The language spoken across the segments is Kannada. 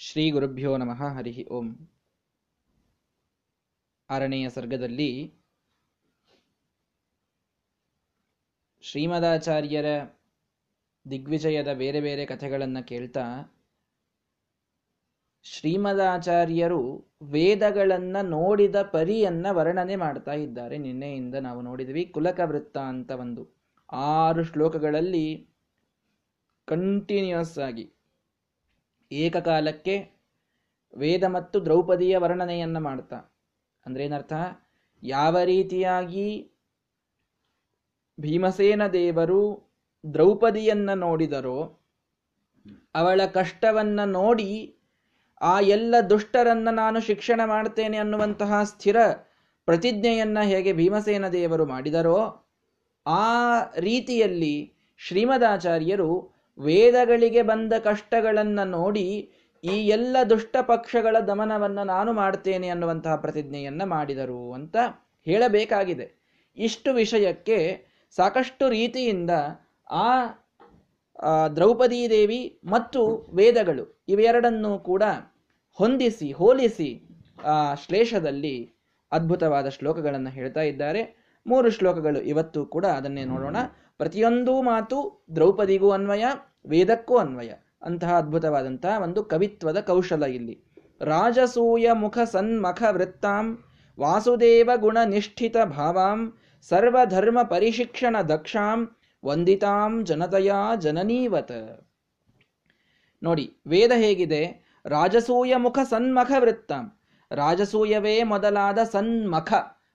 ಶ್ರೀ ಗುರುಭ್ಯೋ ನಮಃ, ಹರಿ ಓಂ. ಆರನೆಯ ಸರ್ಗದಲ್ಲಿ ಶ್ರೀಮದಾಚಾರ್ಯರ ದಿಗ್ವಿಜಯದ ಬೇರೆ ಬೇರೆ ಕಥೆಗಳನ್ನು ಕೇಳ್ತಾ, ಶ್ರೀಮದಾಚಾರ್ಯರು ವೇದಗಳನ್ನು ನೋಡಿದ ಪರಿಯನ್ನ ವರ್ಣನೆ ಮಾಡ್ತಾ ಇದ್ದಾರೆ. ನಿನ್ನೆಯಿಂದ ನಾವು ನೋಡಿದ್ವಿ ಕುಲಕ ವೃತ್ತ ಅಂತ ಒಂದು ಆರು ಶ್ಲೋಕಗಳಲ್ಲಿ ಕಂಟಿನ್ಯೂಸ್ ಆಗಿ ಏಕಕಾಲಕ್ಕೆ ವೇದ ಮತ್ತು ದ್ರೌಪದಿಯ ವರ್ಣನೆಯನ್ನು ಮಾಡ್ತಾ. ಅಂದ್ರೆ ಏನರ್ಥ? ಯಾವ ರೀತಿಯಾಗಿ ಭೀಮಸೇನ ದೇವರು ದ್ರೌಪದಿಯನ್ನು ನೋಡಿದರೋ, ಅವಳ ಕಷ್ಟವನ್ನು ನೋಡಿ ಆ ಎಲ್ಲ ದುಷ್ಟರನ್ನ ನಾನು ಶಿಕ್ಷಣ ಮಾಡ್ತೇನೆ ಅನ್ನುವಂತಹ ಸ್ಥಿರ ಪ್ರತಿಜ್ಞೆಯನ್ನ ಹೇಗೆ ಭೀಮಸೇನ ದೇವರು ಮಾಡಿದರೋ, ಆ ರೀತಿಯಲ್ಲಿ ಶ್ರೀಮದಾಚಾರ್ಯರು ವೇದಗಳಿಗೆ ಬಂದ ಕಷ್ಟಗಳನ್ನು ನೋಡಿ ಈ ಎಲ್ಲ ದುಷ್ಟ ಪಕ್ಷಗಳ ದಮನವನ್ನು ನಾನು ಮಾಡ್ತೇನೆ ಅನ್ನುವಂತಹ ಪ್ರತಿಜ್ಞೆಯನ್ನು ಮಾಡಿದರು ಅಂತ ಹೇಳಬೇಕಾಗಿದೆ. ಇಷ್ಟು ವಿಷಯಕ್ಕೆ ಸಾಕಷ್ಟು ರೀತಿಯಿಂದ ಆ ದ್ರೌಪದೀ ದೇವಿ ಮತ್ತು ವೇದಗಳು ಇವೆರಡನ್ನೂ ಕೂಡ ಹೊಂದಿಸಿ, ಹೋಲಿಸಿ, ಆ, ಶ್ಲೇಷದಲ್ಲಿ ಅದ್ಭುತವಾದ ಶ್ಲೋಕಗಳನ್ನು ಹೇಳ್ತಾ ಇದ್ದಾರೆ. ಮೂರು ಶ್ಲೋಕಗಳು ಇವತ್ತು ಕೂಡ ಅದನ್ನೇ ನೋಡೋಣ. ಪ್ರತಿಯೊಂದು ಮಾತು ದ್ರೌಪದಿಗೂ ಅನ್ವಯ, ವೇದಕ್ಕೂ ಅನ್ವಯ. ಅಂತಹ ಅದ್ಭುತವಾದಂತಹ ಒಂದು ಕವಿತ್ವದ ಕೌಶಲ ಇಲ್ಲಿ. ರಾಜಸೂಯ ಮುಖ ಸನ್ಮಖ ವೃತ್ತಾಂ, ವಾಸುದೇವ ಗುಣ ನಿಷ್ಠಿತ ಭಾವಾಂ ಸರ್ವಧರ್ಮ ಪರಿಶಿಕ್ಷಣ ದಕ್ಷಾಂ, ವಂದಿತಾಂ ಜನತಯಾ ಜನನೀವತ. ನೋಡಿ, ವೇದ ಹೇಗಿದೆ? ರಾಜಸೂಯ ಮುಖ ಸನ್ಮಖ ವೃತ್ತಾಂ. ರಾಜಸೂಯವೇ ಮೊದಲಾದ ಸನ್ಮಖ.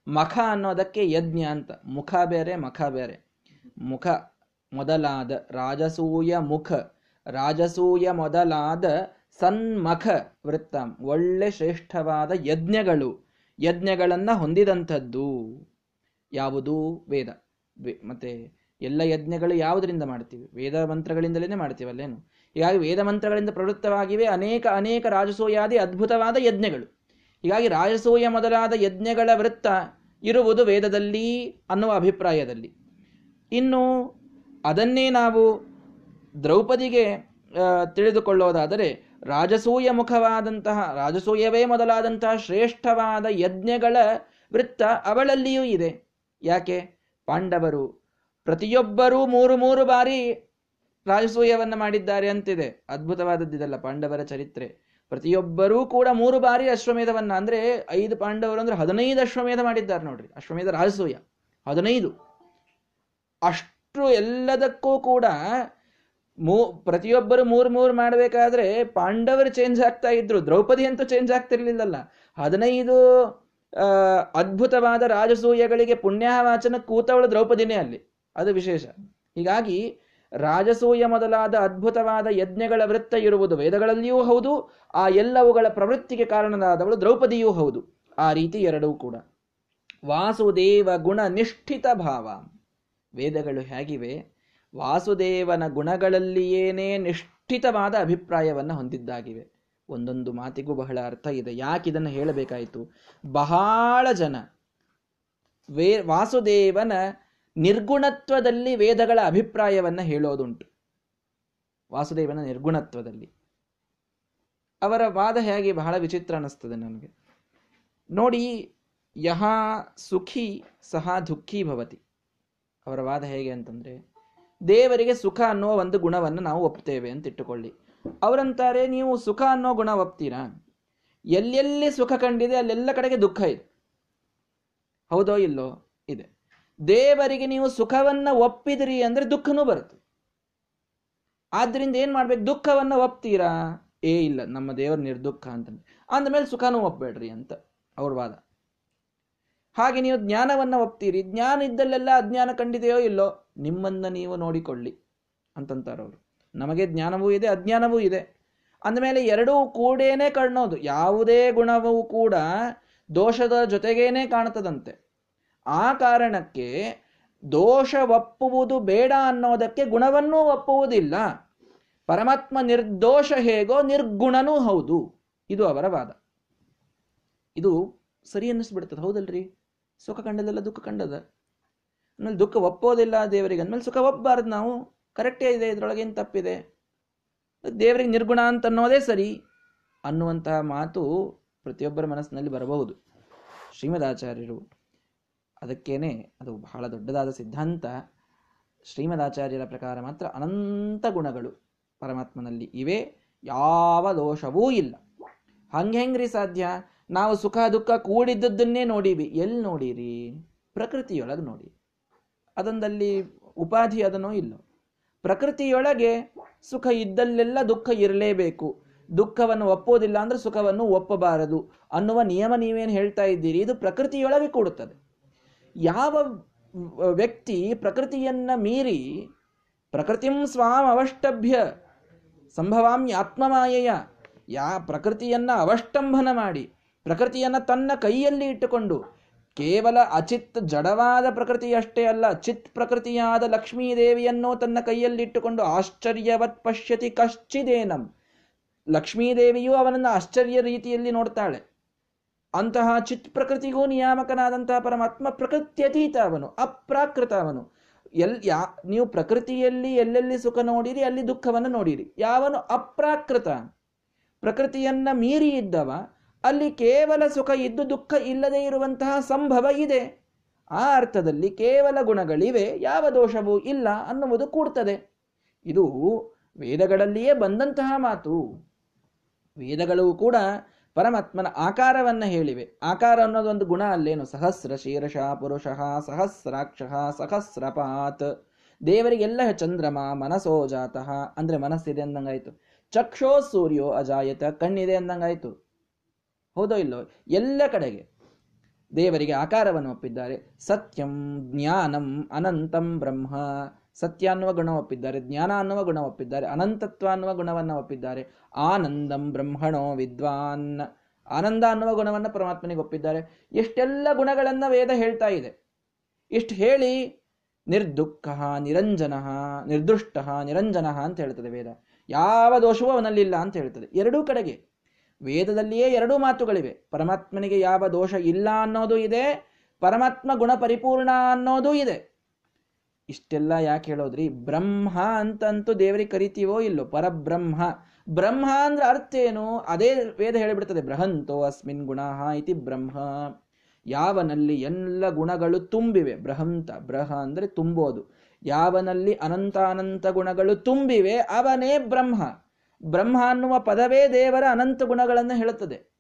ಮಖ ಅನ್ನೋದಕ್ಕೆ ಯಜ್ಞ ಅಂತ. ಮುಖ ಬೇರೆ, ಮಖ ಬೇರೆ. ಮುಖ ಮೊದಲಾದ ರಾಜಸೂಯ ಮುಖ, ರಾಜಸೂಯ ಮೊದಲಾದ ಸನ್ಮಖ ವೃತ್ತ, ಒಳ್ಳೆ ಶ್ರೇಷ್ಠವಾದ ಯಜ್ಞಗಳು, ಯಜ್ಞಗಳನ್ನ ಹೊಂದಿದಂಥದ್ದು. ಯಾವುದು? ವೇದ. ಮತ್ತೆ ಎಲ್ಲ ಯಜ್ಞಗಳು ಯಾವುದರಿಂದ ಮಾಡ್ತೀವಿ? ವೇದ ಮಂತ್ರಗಳಿಂದಲೇ ಮಾಡ್ತೀವಲ್ಲೇನು ಹೀಗಾಗಿ ವೇದ ಮಂತ್ರಗಳಿಂದ ಪ್ರವೃತ್ತವಾಗಿವೆ ಅನೇಕ ಅನೇಕ ರಾಜಸೂಯಾದಿ ಅದ್ಭುತವಾದ ಯಜ್ಞಗಳು. ಹೀಗಾಗಿ ರಾಜಸೂಯ ಮೊದಲಾದ ಯಜ್ಞಗಳ ವೃತ್ತ ಇರುವುದು ವೇದದಲ್ಲಿ ಅನ್ನುವ ಅಭಿಪ್ರಾಯದಲ್ಲಿ. ಇನ್ನು ಅದನ್ನೇ ನಾವು ದ್ರೌಪದಿಗೆ ತಿಳಿದುಕೊಳ್ಳೋದಾದರೆ ರಾಜಸೂಯ ಮುಖವಾದಂತಹ, ರಾಜಸೂಯವೇ ಮೊದಲಾದಂತಹ ಶ್ರೇಷ್ಠವಾದ ಯಜ್ಞಗಳ ವೃತ್ತ ಅವಳಲ್ಲಿಯೂ ಇದೆ. ಯಾಕೆ? ಪಾಂಡವರು ಪ್ರತಿಯೊಬ್ಬರೂ ಮೂರು ಮೂರು ಬಾರಿ ರಾಜಸೂಯವನ್ನು ಮಾಡಿದ್ದಾರೆ ಅಂತಿದೆ. ಅದ್ಭುತವಾದದ್ದಿದಲ್ಲ ಪಾಂಡವರ ಚರಿತ್ರೆ. ಪ್ರತಿಯೊಬ್ಬರೂ ಕೂಡ ಮೂರು ಬಾರಿ ಅಶ್ವಮೇಧವನ್ನ, ಅಂದ್ರೆ ಐದು ಪಾಂಡವರು ಅಂದ್ರೆ ಹದಿನೈದು ಅಶ್ವಮೇಧ ಮಾಡಿದ್ದಾರೆ ನೋಡ್ರಿ. ಅಶ್ವಮೇಧ ರಾಜಸೂಯ, ಹದಿನೈದು. ಅಷ್ಟು ಎಲ್ಲದಕ್ಕೂ ಕೂಡ ಮೂ, ಪ್ರತಿಯೊಬ್ಬರು ಮೂರು ಮೂರು ಮಾಡಬೇಕಾದ್ರೆ ಪಾಂಡವರು ಚೇಂಜ್ ಆಗ್ತಾ ಇದ್ರು, ದ್ರೌಪದಿ ಅಂತೂ ಚೇಂಜ್ ಆಗ್ತಿರ್ಲಿಲ್ಲಲ್ಲ. ಹದಿನೈದು ಅದ್ಭುತವಾದ ರಾಜಸೂಯಗಳಿಗೆ ಪುಣ್ಯವಾಚನ ಕೂತವಳು ದ್ರೌಪದಿನೇ ಅಲ್ಲಿ. ಅದು ವಿಶೇಷ. ಹೀಗಾಗಿ ರಾಜಸೂಯ ಮೊದಲಾದ ಅದ್ಭುತವಾದ ಯಜ್ಞಗಳ ವೃತ್ತ ಇರುವುದು ವೇದಗಳಲ್ಲಿಯೂ ಹೌದು, ಆ ಎಲ್ಲವುಗಳ ಪ್ರವೃತ್ತಿಗೆ ಕಾರಣನಾದವಳು ದ್ರೌಪದಿಯೂ ಹೌದು. ಆ ರೀತಿ ಎರಡೂ ಕೂಡ. ವಾಸುದೇವ ಗುಣ ನಿಷ್ಠಿತ ಭಾವ. ವೇದಗಳು ಹೇಗಿವೆ? ವಾಸುದೇವನ ಗುಣಗಳಲ್ಲಿಯೇನೇ ನಿಷ್ಠಿತವಾದ ಅಭಿಪ್ರಾಯವನ್ನು ಹೊಂದಿದ್ದಾಗಿವೆ. ಒಂದೊಂದು ಮಾತಿಗೂ ಬಹಳ ಅರ್ಥ ಇದೆ. ಯಾಕೆ ಇದನ್ನು ಹೇಳಬೇಕಾಯಿತು? ಬಹಳ ಜನ ವೇ, ವಾಸುದೇವನ ನಿರ್ಗುಣತ್ವದಲ್ಲಿ ವೇದಗಳ ಅಭಿಪ್ರಾಯವನ್ನು ಹೇಳೋದುಂಟು. ವಾಸುದೇವನ ನಿರ್ಗುಣತ್ವದಲ್ಲಿ. ಅವರ ವಾದ ಹೇಗೆ ಬಹಳ ವಿಚಿತ್ರ ಅನ್ನಿಸ್ತದೆ ನನಗೆ. ನೋಡಿ, ಯಹ ಸುಖಿ ಸಹ ದುಃಖಿ ಭವತಿ. ಅವರ ವಾದ ಹೇಗೆ ಅಂತಂದ್ರೆ, ದೇವರಿಗೆ ಸುಖ ಅನ್ನೋ ಒಂದು ಗುಣವನ್ನು ನಾವು ಒಪ್ತೇವೆ ಅಂತ ಇಟ್ಟುಕೊಳ್ಳಿ. ಅವರಂತಾರೆ, ನೀವು ಸುಖ ಅನ್ನೋ ಗುಣ ಒಪ್ತೀರಾ? ಎಲ್ಲೆಲ್ಲಿ ಸುಖ ಕಂಡಿದೆ, ಅಲ್ಲೆಲ್ಲ ಕಡೆಗೆ ದುಃಖ ಇದೆ. ಹೌದೋ ಇಲ್ಲೋ? ಇದೆ. ದೇವರಿಗೆ ನೀವು ಸುಖವನ್ನ ಒಪ್ಪಿದಿರಿ ಅಂದ್ರೆ ದುಃಖನೂ ಬರುತ್ತೆ. ಆದ್ರಿಂದ ಏನ್ ಮಾಡ್ಬೇಕು? ದುಃಖವನ್ನ ಒಪ್ತೀರಾ? ಏ ಇಲ್ಲ, ನಮ್ಮ ದೇವರು ನಿರ್ದುಃಖ ಅಂತಂದ್ರೆ, ಅಂದಮೇಲೆ ಸುಖನೂ ಒಪ್ಪಬೇಡ್ರಿ ಅಂತ ಅವ್ರ ವಾದ. ಹಾಗೆ ನೀವು ಜ್ಞಾನವನ್ನು ಒಪ್ತೀರಿ. ಜ್ಞಾನ ಇದ್ದಲ್ಲೆಲ್ಲ ಅಜ್ಞಾನ ಕಂಡಿದೆಯೋ ಇಲ್ಲೋ, ನಿಮ್ಮನ್ನು ನೀವು ನೋಡಿಕೊಳ್ಳಿ ಅಂತಂತಾರವರು. ನಮಗೆ ಜ್ಞಾನವೂ ಇದೆ, ಅಜ್ಞಾನವೂ ಇದೆ. ಅಂದಮೇಲೆ ಎರಡೂ ಕೂಡೇನೆ ಕಾಣೋದು ಯಾವುದೇ ಗುಣವೂ ಕೂಡ ದೋಷದ ಜೊತೆಗೇನೆ ಕಾಣ್ತದಂತೆ. ಆ ಕಾರಣಕ್ಕೆ ದೋಷ ಒಪ್ಪುವುದು ಬೇಡ ಅನ್ನೋದಕ್ಕೆ ಗುಣವನ್ನೂ ಒಪ್ಪುವುದಿಲ್ಲ. ಪರಮಾತ್ಮ ನಿರ್ದೋಷ ಹೇಗೋ ನಿರ್ಗುಣನೂ ಹೌದು. ಇದು ಅವರ ವಾದ. ಇದು ಸರಿ ಅನ್ನಿಸ್ಬಿಡ್ತದೆ, ಹೌದಲ್ರಿ? ಸುಖ ಕಂಡದಲ್ಲ ದುಃಖ ಕಂಡದ? ಆಮೇಲೆ ದುಃಖ ಒಪ್ಪೋದಿಲ್ಲ ದೇವರಿಗೆ. ಅಂದ್ಮೇಲೆ ಸುಖ ಒಪ್ಪಬಾರ್ದು ನಾವು. ಕರೆಕ್ಟೇ ಇದೆ ಇದ್ರೊಳಗೇನು ತಪ್ಪಿದೆ? ದೇವರಿಗೆ ನಿರ್ಗುಣ ಅಂತ ಅನ್ನೋದೇ ಸರಿ. ಅನ್ನುವಂತಹ ಮಾತು ಪ್ರತಿಯೊಬ್ಬರ ಮನಸ್ಸಿನಲ್ಲಿ ಬರಬಹುದು. ಶ್ರೀಮದಾಚಾರ್ಯರು ಅದಕ್ಕೇನೆ ಅದು ಬಹಳ ದೊಡ್ಡದಾದ ಸಿದ್ಧಾಂತ. ಶ್ರೀಮದಾಚಾರ್ಯರ ಪ್ರಕಾರ ಮಾತ್ರ ಅನಂತ ಗುಣಗಳು ಪರಮಾತ್ಮನಲ್ಲಿ ಇವೆ. ಯಾವ ದೋಷವೂ ಇಲ್ಲ. ಹಂಗೆ ಹೆಂಗ್ರಿ ಸಾಧ್ಯ? ನಾವು ಸುಖ ದುಃಖ ಕೂಡಿದ್ದದ್ದನ್ನೇ ನೋಡೀವಿ. ಎಲ್ಲಿ ನೋಡಿರಿ? ಪ್ರಕೃತಿಯೊಳಗೆ ನೋಡಿ ಅದೊಂದಲ್ಲಿ ಉಪಾಧಿ ಅದನ್ನೋ ಇಲ್ಲ. ಪ್ರಕೃತಿಯೊಳಗೆ ಸುಖ ಇದ್ದಲ್ಲೆಲ್ಲ ದುಃಖ ಇರಲೇಬೇಕು. ದುಃಖವನ್ನು ಒಪ್ಪೋದಿಲ್ಲ ಅಂದ್ರೆ ಸುಖವನ್ನು ಒಪ್ಪಬಾರದು. ಅನ್ನುವ ನಿಯಮ ನೀವೇನು ಹೇಳ್ತಾ ಇದ್ದೀರಿ? ಇದು ಪ್ರಕೃತಿಯೊಳಗೆ ಕೂಡುತ್ತದೆ. ಯಾವ ವ್ಯಕ್ತಿ ಪ್ರಕೃತಿಯನ್ನ ಮೀರಿ ಪ್ರಕೃತಿಂ ಸ್ವಾಂ ಅವಷ್ಟಭ್ಯ ಸಂಭವಾಮ್ಯ ಆತ್ಮಮಾಯೆಯ ಯಾ ಪ್ರಕೃತಿಯನ್ನ ಅವಷ್ಟಂಭನ ಮಾಡಿ ಪ್ರಕೃತಿಯನ್ನ ತನ್ನ ಕೈಯಲ್ಲಿ ಇಟ್ಟುಕೊಂಡು ಕೇವಲ ಅಚಿತ್ ಜಡವಾದ ಪ್ರಕೃತಿಯಷ್ಟೇ ಅಲ್ಲ, ಚಿತ್ ಪ್ರಕೃತಿಯಾದ ಲಕ್ಷ್ಮೀದೇವಿಯನ್ನು ತನ್ನ ಕೈಯಲ್ಲಿಟ್ಟುಕೊಂಡು ಆಶ್ಚರ್ಯವತ್ ಪಶ್ಯತಿ ಕಶ್ಚಿದೇನಂ. ಲಕ್ಷ್ಮೀದೇವಿಯು ಅವನನ್ನು ಆಶ್ಚರ್ಯ ರೀತಿಯಲ್ಲಿ ನೋಡ್ತಾಳೆ. ಅಂತಹ ಚಿತ್ ಪ್ರಕೃತಿಗೂ ನಿಯಾಮಕನಾದಂತಹ ಪರಮಾತ್ಮ ಪ್ರಕೃತ್ಯತೀತ ಅವನು, ಅಪ್ರಾಕೃತ ಅವನು. ಎಲ್ ಯಾ, ನೀವು ಪ್ರಕೃತಿಯಲ್ಲಿ ಎಲ್ಲೆಲ್ಲಿ ಸುಖ ನೋಡಿರಿ, ಅಲ್ಲಿ ದುಃಖವನ್ನು ನೋಡಿರಿ. ಯಾವನು ಅಪ್ರಾಕೃತ? ಪ್ರಕೃತಿಯನ್ನ ಮೀರಿ ಇದ್ದವ ಅಲ್ಲಿ ಕೇವಲ ಸುಖ ಇದ್ದು ದುಃಖ ಇಲ್ಲದೆ ಇರುವಂತಹ ಸಂಭವ ಇದೆ. ಆ ಅರ್ಥದಲ್ಲಿ ಕೇವಲ ಗುಣಗಳಿವೆ, ಯಾವ ದೋಷವೂ ಇಲ್ಲ ಅನ್ನುವುದು ಕೂಡ್ತದೆ. ಇದು ವೇದಗಳಲ್ಲಿಯೇ ಬಂದಂತಹ ಮಾತು. ವೇದಗಳು ಕೂಡ ಪರಮಾತ್ಮನ ಆಕಾರವನ್ನು ಹೇಳಿವೆ. ಆಕಾರ ಅನ್ನೋದೊಂದು ಗುಣ ಅಲ್ಲೇನು? ಸಹಸ್ರ ಶೀರ್ಷ ಪುರುಷ, ಸಹಸ್ರಾಕ್ಷ, ಸಹಸ್ರಪಾತ್. ದೇವರಿಗೆಲ್ಲ ಚಂದ್ರಮ, ಮನಸೋ ಜಾತಃ. ಅಂದ್ರೆ ಮನಸ್ಸಿದೆ ಅಂದಂಗಾಯ್ತು. ಚಕ್ಷೋ ಸೂರ್ಯೋ ಅಜಾಯತ, ಕಣ್ಣಿದೆ ಅಂದಂಗಾಯ್ತು. ಹೌದೋ ಇಲ್ಲೋ ಎಲ್ಲ ಕಡೆಗೆ ದೇವರಿಗೆ ಆಕಾರವನ್ನು ಒಪ್ಪಿದ್ದಾರೆ. ಸತ್ಯಂ ಜ್ಞಾನಂ ಅನಂತಂ ಬ್ರಹ್ಮ. ಸತ್ಯ ಅನ್ನುವ ಗುಣ ಒಪ್ಪಿದ್ದಾರೆ, ಜ್ಞಾನ ಅನ್ನುವ ಗುಣ ಒಪ್ಪಿದ್ದಾರೆ, ಅನಂತತ್ವ ಅನ್ನುವ ಗುಣವನ್ನು ಒಪ್ಪಿದ್ದಾರೆ. ಆನಂದಂ ಬ್ರಹ್ಮಣೋ ವಿದ್ವಾನ್. ಆನಂದ ಅನ್ನುವ ಗುಣವನ್ನು ಪರಮಾತ್ಮನಿಗೆ ಒಪ್ಪಿದ್ದಾರೆ. ಎಷ್ಟೆಲ್ಲ ಗುಣಗಳನ್ನು ವೇದ ಹೇಳ್ತಾ ಇದೆ. ಇಷ್ಟು ಹೇಳಿ ನಿರ್ದುಃಖ, ನಿರಂಜನ, ನಿರ್ದುಷ್ಟ, ನಿರಂಜನ ಅಂತ ಹೇಳ್ತದೆ ವೇದ. ಯಾವ ದೋಷವೂ ಅವನಲ್ಲಿಲ್ಲ ಅಂತ ಹೇಳ್ತದೆ. ಎರಡೂ ಕಡೆಗೆ ವೇದದಲ್ಲಿಯೇ ಎರಡೂ ಮಾತುಗಳಿವೆ. ಪರಮಾತ್ಮನಿಗೆ ಯಾವ ದೋಷ ಇಲ್ಲ ಅನ್ನೋದು ಇದೆ, ಪರಮಾತ್ಮ ಗುಣ ಪರಿಪೂರ್ಣ ಅನ್ನೋದು ಇದೆ. ಇಷ್ಟೆಲ್ಲ ಯಾಕೆ ಹೇಳೋದ್ರಿ? ಬ್ರಹ್ಮ ಅಂತಂತೂ ದೇವರಿಗೆ ಕರಿತೀವೋ ಇಲ್ಲೋ? ಪರಬ್ರಹ್ಮ. ಬ್ರಹ್ಮ ಅಂದ್ರೆ ಅರ್ಥ ಏನು? ಅದೇ ವೇದ ಹೇಳಿಬಿಡ್ತದೆ, ಬೃಹಂತೋ ಅಸ್ಮಿನ್ ಗುಣ ಇತಿ ಬ್ರಹ್ಮ. ಯಾವನಲ್ಲಿ ಎಲ್ಲ ಗುಣಗಳು ತುಂಬಿವೆ? ಬೃಹಂತ ಬ್ರಹ ಅಂದ್ರೆ ತುಂಬೋದು. ಯಾವನಲ್ಲಿ ಅನಂತಾನಂತ ಅನಂತ ಗುಣಗಳು ತುಂಬಿವೆ? ಅವನೇ ಬ್ರಹ್ಮ. ಬ್ರಹ್ಮ ಅನ್ನುವ ಪದವೇ ದೇವರ ಅನಂತ ಗುಣಗಳನ್ನು ಹೇಳುತ್ತದೆ.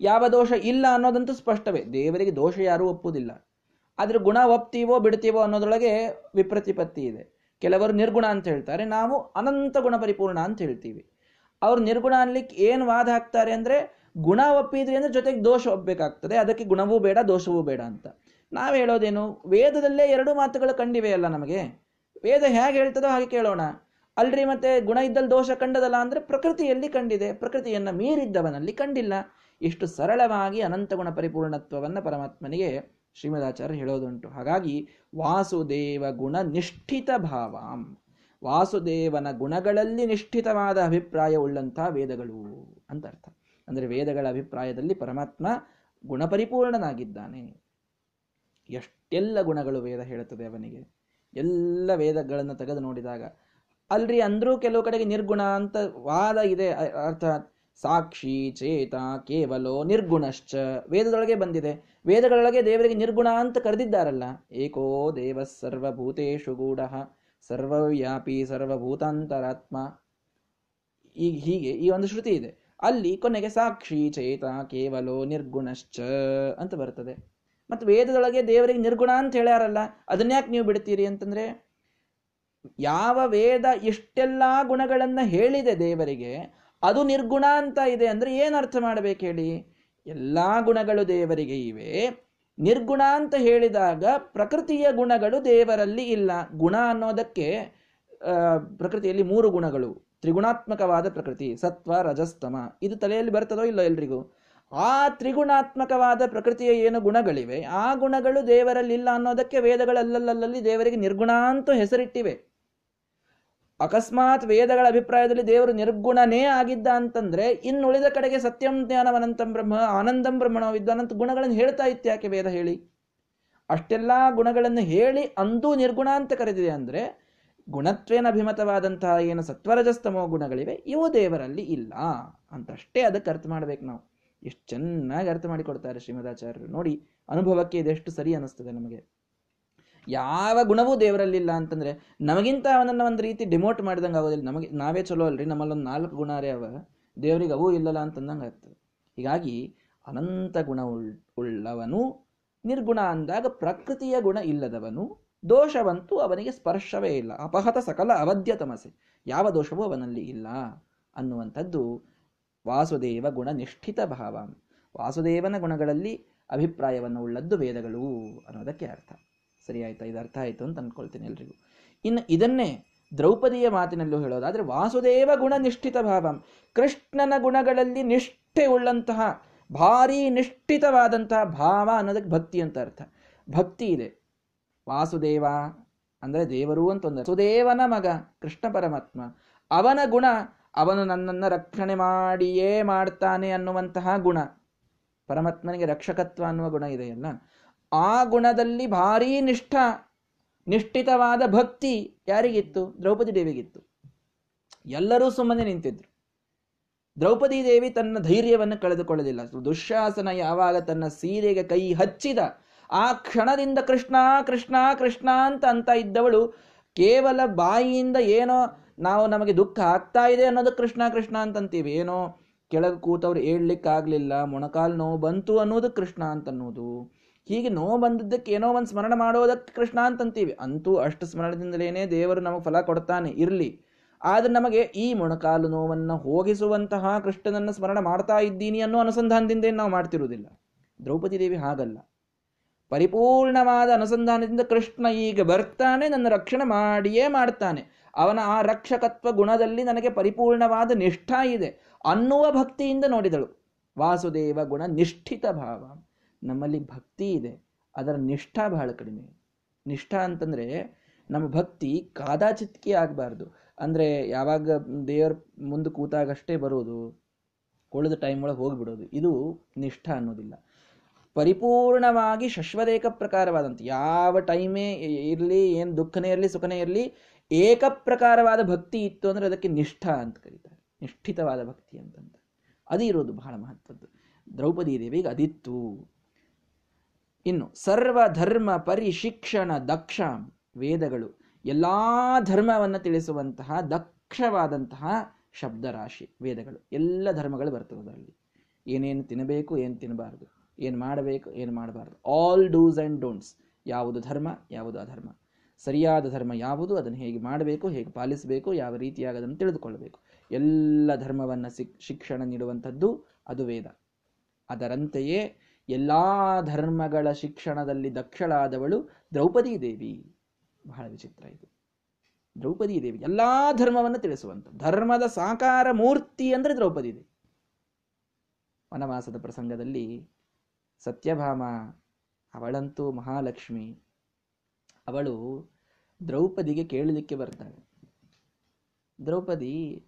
ಯಾವ ದೋಷ ಇಲ್ಲ ಅನ್ನೋದಂತೂ ಸ್ಪಷ್ಟವೇ. ದೇವರಿಗೆ ದೋಷ ಯಾರೂ ಒಪ್ಪುವುದಿಲ್ಲ. ಆದರೆ ಗುಣ ಒಪ್ತೀವೋ ಬಿಡ್ತೀವೋ ಅನ್ನೋದ್ರೊಳಗೆ ವಿಪ್ರತಿಪತ್ತಿ ಇದೆ. ಕೆಲವರು ನಿರ್ಗುಣ ಅಂತ ಹೇಳ್ತಾರೆ. ನಾವು ಅನಂತ ಗುಣ ಪರಿಪೂರ್ಣ ಅಂತ ಹೇಳ್ತೀವಿ. ಅವ್ರು ನಿರ್ಗುಣ ಅನ್ಲಿಕ್ಕೆ ಏನು ವಾದ ಹಾಕ್ತಾರೆ ಅಂದ್ರೆ ಗುಣ ಒಪ್ಪಿದ್ರಿ ಅಂದ್ರೆ ಜೊತೆಗೆ ದೋಷ ಒಪ್ಪಬೇಕಾಗ್ತದೆ ಅದಕ್ಕೆ ಗುಣವೂ ಬೇಡ, ದೋಷವೂ ಬೇಡ ಅಂತ. ನಾವು ಹೇಳೋದೇನು? ವೇದದಲ್ಲೇ ಎರಡು ಮಾತುಗಳು ಕಂಡಿವೆಯಲ್ಲ ನಮಗೆ? ವೇದ ಹೇಗೆ ಹೇಳ್ತದೋ ಹಾಗೆ ಕೇಳೋಣ. ಅಲ್ರಿ ಮತ್ತೆ ಗುಣ ಇದ್ದಲ್ಲಿ ದೋಷ ಕಂಡದಲ್ಲ ಅಂದ್ರೆ ಪ್ರಕೃತಿಯಲ್ಲಿ ಕಂಡಿದೆ. ಪ್ರಕೃತಿಯನ್ನ ಮೀರಿದ್ದವನಲ್ಲಿ ಕಂಡಿಲ್ಲ. ಇಷ್ಟು ಸರಳವಾಗಿ ಅನಂತ ಗುಣ ಪರಿಪೂರ್ಣತ್ವವನ್ನ ಪರಮಾತ್ಮನಿಗೆ ಶ್ರೀಮದಾಚಾರ್ಯ ಹೇಳೋದುಂಟು. ಹಾಗಾಗಿ ವಾಸುದೇವ ಗುಣ ನಿಷ್ಠಿತ ಭಾವಾಂ. ವಾಸುದೇವನ ಗುಣಗಳಲ್ಲಿ ನಿಷ್ಠಿತವಾದ ಅಭಿಪ್ರಾಯ ಉಳ್ಳಂತಹ ವೇದಗಳು ಅಂತ ಅರ್ಥ. ಅಂದ್ರೆ ವೇದಗಳ ಅಭಿಪ್ರಾಯದಲ್ಲಿ ಪರಮಾತ್ಮ ಗುಣಪರಿಪೂರ್ಣನಾಗಿದ್ದಾನೆ. ಎಷ್ಟೆಲ್ಲ ಗುಣಗಳು ವೇದ ಹೇಳುತ್ತದೆ ಅವನಿಗೆ. ಎಲ್ಲ ವೇದಗಳನ್ನು ತೆಗೆದು ನೋಡಿದಾಗ ಅಲ್ರಿ ಅಂದ್ರೂ ಕೆಲವು ಕಡೆಗೆ ನಿರ್ಗುಣ ಅಂತ ವಾದ ಇದೆ ಅರ್ಥಾತ್ ಸಾಕ್ಷಿ, ಚೇತ, ಕೇವಲೋ ನಿರ್ಗುಣಶ್ಚ ವೇದದೊಳಗೆ ಬಂದಿದೆ. ವೇದಗಳೊಳಗೆ ದೇವರಿಗೆ ನಿರ್ಗುಣ ಅಂತ ಕರೆದಿದ್ದಾರಲ್ಲ, ಏಕೋ ದೇವ ಸರ್ವಭೂತೇಶು ಗೂಢ, ಸರ್ವವ್ಯಾಪಿ ಸರ್ವಭೂತಾಂತರಾತ್ಮ. ಈಗ ಹೀಗೆ ಈ ಒಂದು ಶ್ರುತಿ ಇದೆ. ಅಲ್ಲಿ ಕೊನೆಗೆ ಸಾಕ್ಷಿ, ಚೇತ, ಕೇವಲೋ ನಿರ್ಗುಣಶ್ಚ ಅಂತ ಬರ್ತದೆ. ಮತ್ತು ವೇದದೊಳಗೆ ದೇವರಿಗೆ ನಿರ್ಗುಣ ಅಂತ ಹೇಳ್ಯಾರಲ್ಲ, ಅದನ್ಯಾಕೆ ನೀವು ಬಿಡ್ತೀರಿ ಅಂತಂದ್ರೆ ಯಾವ ವೇದ ಇಷ್ಟೆಲ್ಲ ಗುಣಗಳನ್ನ ಹೇಳಿದೆ ದೇವರಿಗೆ, ಅದು ನಿರ್ಗುಣ ಅಂತ ಇದೆ ಅಂದ್ರೆ ಏನು ಅರ್ಥ ಮಾಡಬೇಕು ಹೇಳಿ? ಎಲ್ಲಾ ಗುಣಗಳು ದೇವರಿಗೆ ಇವೆ. ನಿರ್ಗುಣ ಅಂತ ಹೇಳಿದಾಗ ಪ್ರಕೃತಿಯ ಗುಣಗಳು ದೇವರಲ್ಲಿ ಇಲ್ಲ. ಗುಣ ಅನ್ನೋದಕ್ಕೆ ಪ್ರಕೃತಿಯಲ್ಲಿ ಮೂರು ಗುಣಗಳು. ತ್ರಿಗುಣಾತ್ಮಕವಾದ ಪ್ರಕೃತಿ, ಸತ್ವ, ರಜಸ್ತಮ. ಇದು ತಲೆಯಲ್ಲಿ ಬರ್ತದೋ ಇಲ್ಲ ಎಲ್ರಿಗೂ? ಆ ತ್ರಿಗುಣಾತ್ಮಕವಾದ ಪ್ರಕೃತಿಯ ಏನು ಗುಣಗಳಿವೆ? ಆ ಗುಣಗಳು ದೇವರಲ್ಲಿ ಇಲ್ಲ ಅನ್ನೋದಕ್ಕೆ ವೇದಗಳಲ್ಲಲ್ಲಲ್ಲಿ ದೇವರಿಗೆ ನಿರ್ಗುಣ ಅಂತ ಹೆಸರಿಟ್ಟಿವೆ. ಅಕಸ್ಮಾತ್ ವೇದಗಳ ಅಭಿಪ್ರಾಯದಲ್ಲಿ ದೇವರು ನಿರ್ಗುಣನೇ ಆಗಿದ್ದ ಅಂತಂದ್ರೆ, ಇನ್ನುಳಿದ ಕಡೆಗೆ ಸತ್ಯಂ ಜ್ಞಾನವನಂತಂ ಬ್ರಹ್ಮ, ಆನಂದಂ ಬ್ರಹ್ಮಣೋ ವಿದ್ವಾನಂತ ಗುಣಗಳನ್ನು ಹೇಳ್ತಾ ಇತ್ತು ಯಾಕೆ ವೇದ ಹೇಳಿ? ಅಷ್ಟೆಲ್ಲಾ ಗುಣಗಳನ್ನು ಹೇಳಿ ಅಂದೂ ನಿರ್ಗುಣ ಅಂತ ಕರೆದಿದೆ ಅಂದ್ರೆ, ಗುಣತ್ವೇನ ಅಭಿಮತವಾದಂತಹ ಏನು ಸತ್ವರಜಸ್ತಮೋ ಗುಣಗಳಿವೆ, ಇವು ದೇವರಲ್ಲಿ ಇಲ್ಲ ಅಂತಷ್ಟೇ ಅದಕ್ಕೆ ಅರ್ಥ ಮಾಡ್ಬೇಕು ನಾವು. ಎಷ್ಟು ಚೆನ್ನಾಗಿ ಅರ್ಥ ಮಾಡಿಕೊಡ್ತಾರೆ ಶ್ರೀಮದಾಚಾರ್ಯರು. ನೋಡಿ, ಅನುಭವಕ್ಕೆ ಇದೆಷ್ಟು ಸರಿ ಅನ್ನಿಸ್ತದೆ ನಮಗೆ. ಯಾವ ಗುಣವೂ ದೇವರಲ್ಲಿಲ್ಲ ಅಂತಂದ್ರೆ ನಮಗಿಂತ ಅವನನ್ನ ಒಂದು ರೀತಿ ಡಿಮೋಟ್ ಮಾಡಿದಂಗೆ ಆಗೋದಿಲ್ಲ. ನಮಗೆ, ನಾವೇ ಚಲೋ ಅಲ್ರಿ, ನಮ್ಮಲ್ಲೊಂದು ನಾಲ್ಕು ಗುಣ ಅವ. ದೇವರಿಗೆ ಅವೂ ಇಲ್ಲಲ್ಲ ಅಂತಂದಂಗೆ ಆಗ್ತದೆ ಹೀಗಾಗಿ ಅನಂತ ಗುಣ ಉಳ್ಳವನು, ನಿರ್ಗುಣ ಅಂದಾಗ ಪ್ರಕೃತಿಯ ಗುಣ ಇಲ್ಲದವನು, ದೋಷವಂತೂ ಅವನಿಗೆ ಸ್ಪರ್ಶವೇ ಇಲ್ಲ. ಅಪಹತ ಸಕಲ ಅವಧ್ಯ ತಮಸೆ. ಯಾವ ದೋಷವೂ ಅವನಲ್ಲಿ ಇಲ್ಲ ಅನ್ನುವಂಥದ್ದು ವಾಸುದೇವ ಗುಣ ನಿಷ್ಠಿತ ಭಾವ. ವಾಸುದೇವನ ಗುಣಗಳಲ್ಲಿ ಅಭಿಪ್ರಾಯವನ್ನು ಉಳ್ಳದ್ದು ವೇದಗಳು ಅನ್ನೋದಕ್ಕೆ ಅರ್ಥ. ಸರಿ ಆಯ್ತಾ ಇದು ಅರ್ಥ ಆಯ್ತು ಅಂತ ಅನ್ಕೊಳ್ತೀನಿ ಎಲ್ರಿಗೂ. ಇನ್ನು ಇದನ್ನೇ ದ್ರೌಪದಿಯ ಮಾತಿನಲ್ಲೂ ಹೇಳೋದಾದರೆ, ವಾಸುದೇವ ಗುಣ ನಿಷ್ಠಿತ ಭಾವ. ಕೃಷ್ಣನ ಗುಣಗಳಲ್ಲಿ ನಿಷ್ಠೆ ಉಳ್ಳಂತಹ, ಭಾರೀ ನಿಷ್ಠಿತವಾದಂತಹ ಭಾವ ಅನ್ನೋದಕ್ಕೆ ಭಕ್ತಿ ಅಂತ ಅರ್ಥ. ಭಕ್ತಿ ಇದೆ. ವಾಸುದೇವ ಅಂದ್ರೆ ದೇವರು ಅಂತ ಒಂದು ಸುದೇವನ ಮಗ ಕೃಷ್ಣ ಪರಮಾತ್ಮ, ಅವನ ಗುಣ ಅವನು ನನ್ನನ್ನು ರಕ್ಷಣೆ ಮಾಡಿಯೇ ಮಾಡ್ತಾನೆ ಅನ್ನುವಂತಹ ಗುಣ. ಪರಮಾತ್ಮನಿಗೆ ರಕ್ಷಕತ್ವ ಅನ್ನುವ ಗುಣ ಇದೆಯಲ್ಲ ಆ ಗುಣದಲ್ಲಿ ಭಾರೀ ನಿಷ್ಠ, ನಿಷ್ಠಿತವಾದ ಭಕ್ತಿ ಯಾರಿಗಿತ್ತು? ದ್ರೌಪದಿ ದೇವಿಗಿತ್ತು. ಎಲ್ಲರೂ ಸುಮ್ಮನೆ ನಿಂತಿದ್ರು. ದ್ರೌಪದಿ ದೇವಿ ತನ್ನ ಧೈರ್ಯವನ್ನು ಕಳೆದುಕೊಳ್ಳಲಿಲ್ಲ. ದುಶ್ಯಾಸನ ಯಾವಾಗ ತನ್ನ ಸೀರೆಗೆ ಕೈ ಹಚ್ಚಿದ, ಆ ಕ್ಷಣದಿಂದ ಕೃಷ್ಣ ಕೃಷ್ಣ ಕೃಷ್ಣ ಅಂತ ಅಂತ ಇದ್ದವಳು, ಕೇವಲ ಬಾಯಿಯಿಂದ ಏನೋ ನಾವು ನಮಗೆ ದುಃಖ ಆಗ್ತಾ ಇದೆ ಅನ್ನೋದು ಕೃಷ್ಣ ಕೃಷ್ಣ ಅಂತಂತೀವಿ. ಏನೋ ಕೆಳಗೆ ಕೂತವ್ರು ಹೇಳ್ಲಿಕ್ಕಾಗ್ಲಿಲ್ಲ ಮೊಣಕಾಲು ನೋವು ಬಂತು ಅನ್ನೋದು ಕೃಷ್ಣ ಅಂತ ಅನ್ನೋದು ಹೀಗೆ ನೋವು ಬಂದದ್ದಕ್ಕೆ ಏನೋ ಒಂದು ಸ್ಮರಣ ಮಾಡೋದಕ್ಕೆ ಕೃಷ್ಣ ಅಂತಂತೀವಿ. ಅಂತೂ ಅಷ್ಟು ಸ್ಮರಣದಿಂದಲೇನೆ ದೇವರು ನಮಗೆ ಫಲ ಕೊಡ್ತಾನೆ, ಇರಲಿ. ಆದ್ರೆ ನಮಗೆ ಈ ಮೊಣಕಾಲು ನೋವನ್ನು ಹೋಗಿಸುವಂತಹ ಕೃಷ್ಣನನ್ನು ಸ್ಮರಣ ಮಾಡ್ತಾ ಇದ್ದೀನಿ ಅನ್ನೋ ಅನುಸಂಧಾನದಿಂದ ನಾವು ಮಾಡ್ತಿರುವುದಿಲ್ಲ. ದ್ರೌಪದಿ ದೇವಿ ಹಾಗಲ್ಲ. ಪರಿಪೂರ್ಣವಾದ ಅನುಸಂಧಾನದಿಂದ ಕೃಷ್ಣ ಈಗ ಬರ್ತಾನೆ, ನನ್ನ ರಕ್ಷಣೆ ಮಾಡಿಯೇ ಮಾಡ್ತಾನೆ. ಅವನ ಆ ರಕ್ಷಕತ್ವ ಗುಣದಲ್ಲಿ ನನಗೆ ಪರಿಪೂರ್ಣವಾದ ನಿಷ್ಠಾ ಇದೆ ಅನ್ನುವ ಭಕ್ತಿಯಿಂದ ನೋಡಿದಳು. ವಾಸುದೇವ ಗುಣ ನಿಷ್ಠಿತ ಭಾವ. ನಮ್ಮಲ್ಲಿ ಭಕ್ತಿ ಇದೆ, ಅದರ ನಿಷ್ಠಾ ಬಹಳ ಕಡಿಮೆ. ನಿಷ್ಠಾ ಅಂತಂದರೆ ನಮ್ಮ ಭಕ್ತಿ ಕಾದಾಚಿತ್ಕಿ ಆಗಬಾರ್ದು. ಅಂದರೆ ಯಾವಾಗ ದೇವರ ಮುಂದೆ ಕೂತಾಗಷ್ಟೇ ಬರೋದು, ಉಳಿದ ಟೈಮ್ ಒಳಗೆ ಹೋಗ್ಬಿಡೋದು, ಇದು ನಿಷ್ಠ ಅನ್ನೋದಿಲ್ಲ. ಪರಿಪೂರ್ಣವಾಗಿ ಶಶ್ವದೇಕ ಪ್ರಕಾರವಾದಂಥ, ಯಾವ ಟೈಮೇ ಇರಲಿ, ಏನು ದುಃಖನೇ ಇರಲಿ, ಸುಖನೇ ಇರಲಿ ಏಕ ಪ್ರಕಾರವಾದ ಭಕ್ತಿ ಇತ್ತು ಅಂದರೆ ಅದಕ್ಕೆ ನಿಷ್ಠ ಅಂತ ಕರೀತಾರೆ. ನಿಷ್ಠಿತವಾದ ಭಕ್ತಿ ಅಂತಂತ ಅದು ಇರೋದು ಬಹಳ ಮಹತ್ವದ್ದು. ದ್ರೌಪದಿ ದೇವಿಗೆ ಅದಿತ್ತು. ಇನ್ನು ಸರ್ವ ಧರ್ಮ ಪರಿಶಿಕ್ಷಣ ದಕ್ಷ ವೇದಗಳು ಎಲ್ಲ ಧರ್ಮವನ್ನು ತಿಳಿಸುವಂತಹ ದಕ್ಷವಾದಂತಹ ಶಬ್ದರಾಶಿ ವೇದಗಳು ಎಲ್ಲ ಧರ್ಮಗಳು ಬರ್ತವೆ ಅದರಲ್ಲಿ. ಏನೇನು ತಿನ್ನಬೇಕು ಏನು ತಿನ್ನಬಾರದು ಏನು ಮಾಡಬೇಕು, ಏನು ಮಾಡಬಾರ್ದು. ಆಲ್ ಡೂಸ್ ಆ್ಯಂಡ್ ಡೋಂಟ್ಸ್ ಯಾವುದು ಧರ್ಮ, ಯಾವುದು ಅಧರ್ಮ. ಸರಿಯಾದ ಧರ್ಮ ಯಾವುದು, ಅದನ್ನು ಹೇಗೆ ಮಾಡಬೇಕು, ಹೇಗೆ ಪಾಲಿಸಬೇಕು, ಯಾವ ರೀತಿಯಾಗಿ ಅದನ್ನು ತಿಳಿದುಕೊಳ್ಳಬೇಕು. ಎಲ್ಲ ಧರ್ಮವನ್ನು ಶಿಕ್ಷಣ ನೀಡುವಂಥದ್ದು ಅದು ವೇದ. ಅದರಂತೆಯೇ ಎಲ್ಲ ಧರ್ಮಗಳ ಶಿಕ್ಷಣದಲ್ಲಿ ದಕ್ಷಳಾದವಳು ದ್ರೌಪದಿ ದೇವಿ ಬಹಳ ವಿಚಿತ್ರ ಇದು. ದ್ರೌಪದಿ ದೇವಿ ಎಲ್ಲಾ ಧರ್ಮವನ್ನು ತಿಳಿಸುವಂತ. ಧರ್ಮದ ಸಾಕಾರ ಮೂರ್ತಿ ಅಂದ್ರೆ ದ್ರೌಪದಿ ದೇವಿ ವನವಾಸದ ಪ್ರಸಂಗದಲ್ಲಿ ಸತ್ಯಭಾಮ ಅವಳಂತೂ ಮಹಾಲಕ್ಷ್ಮಿ. ಅವಳು ದ್ರೌಪದಿಗೆ ಕೇಳಲಿಕ್ಕೆ ಬರ್ತಾಳೆ. ದ್ರೌಪದಿ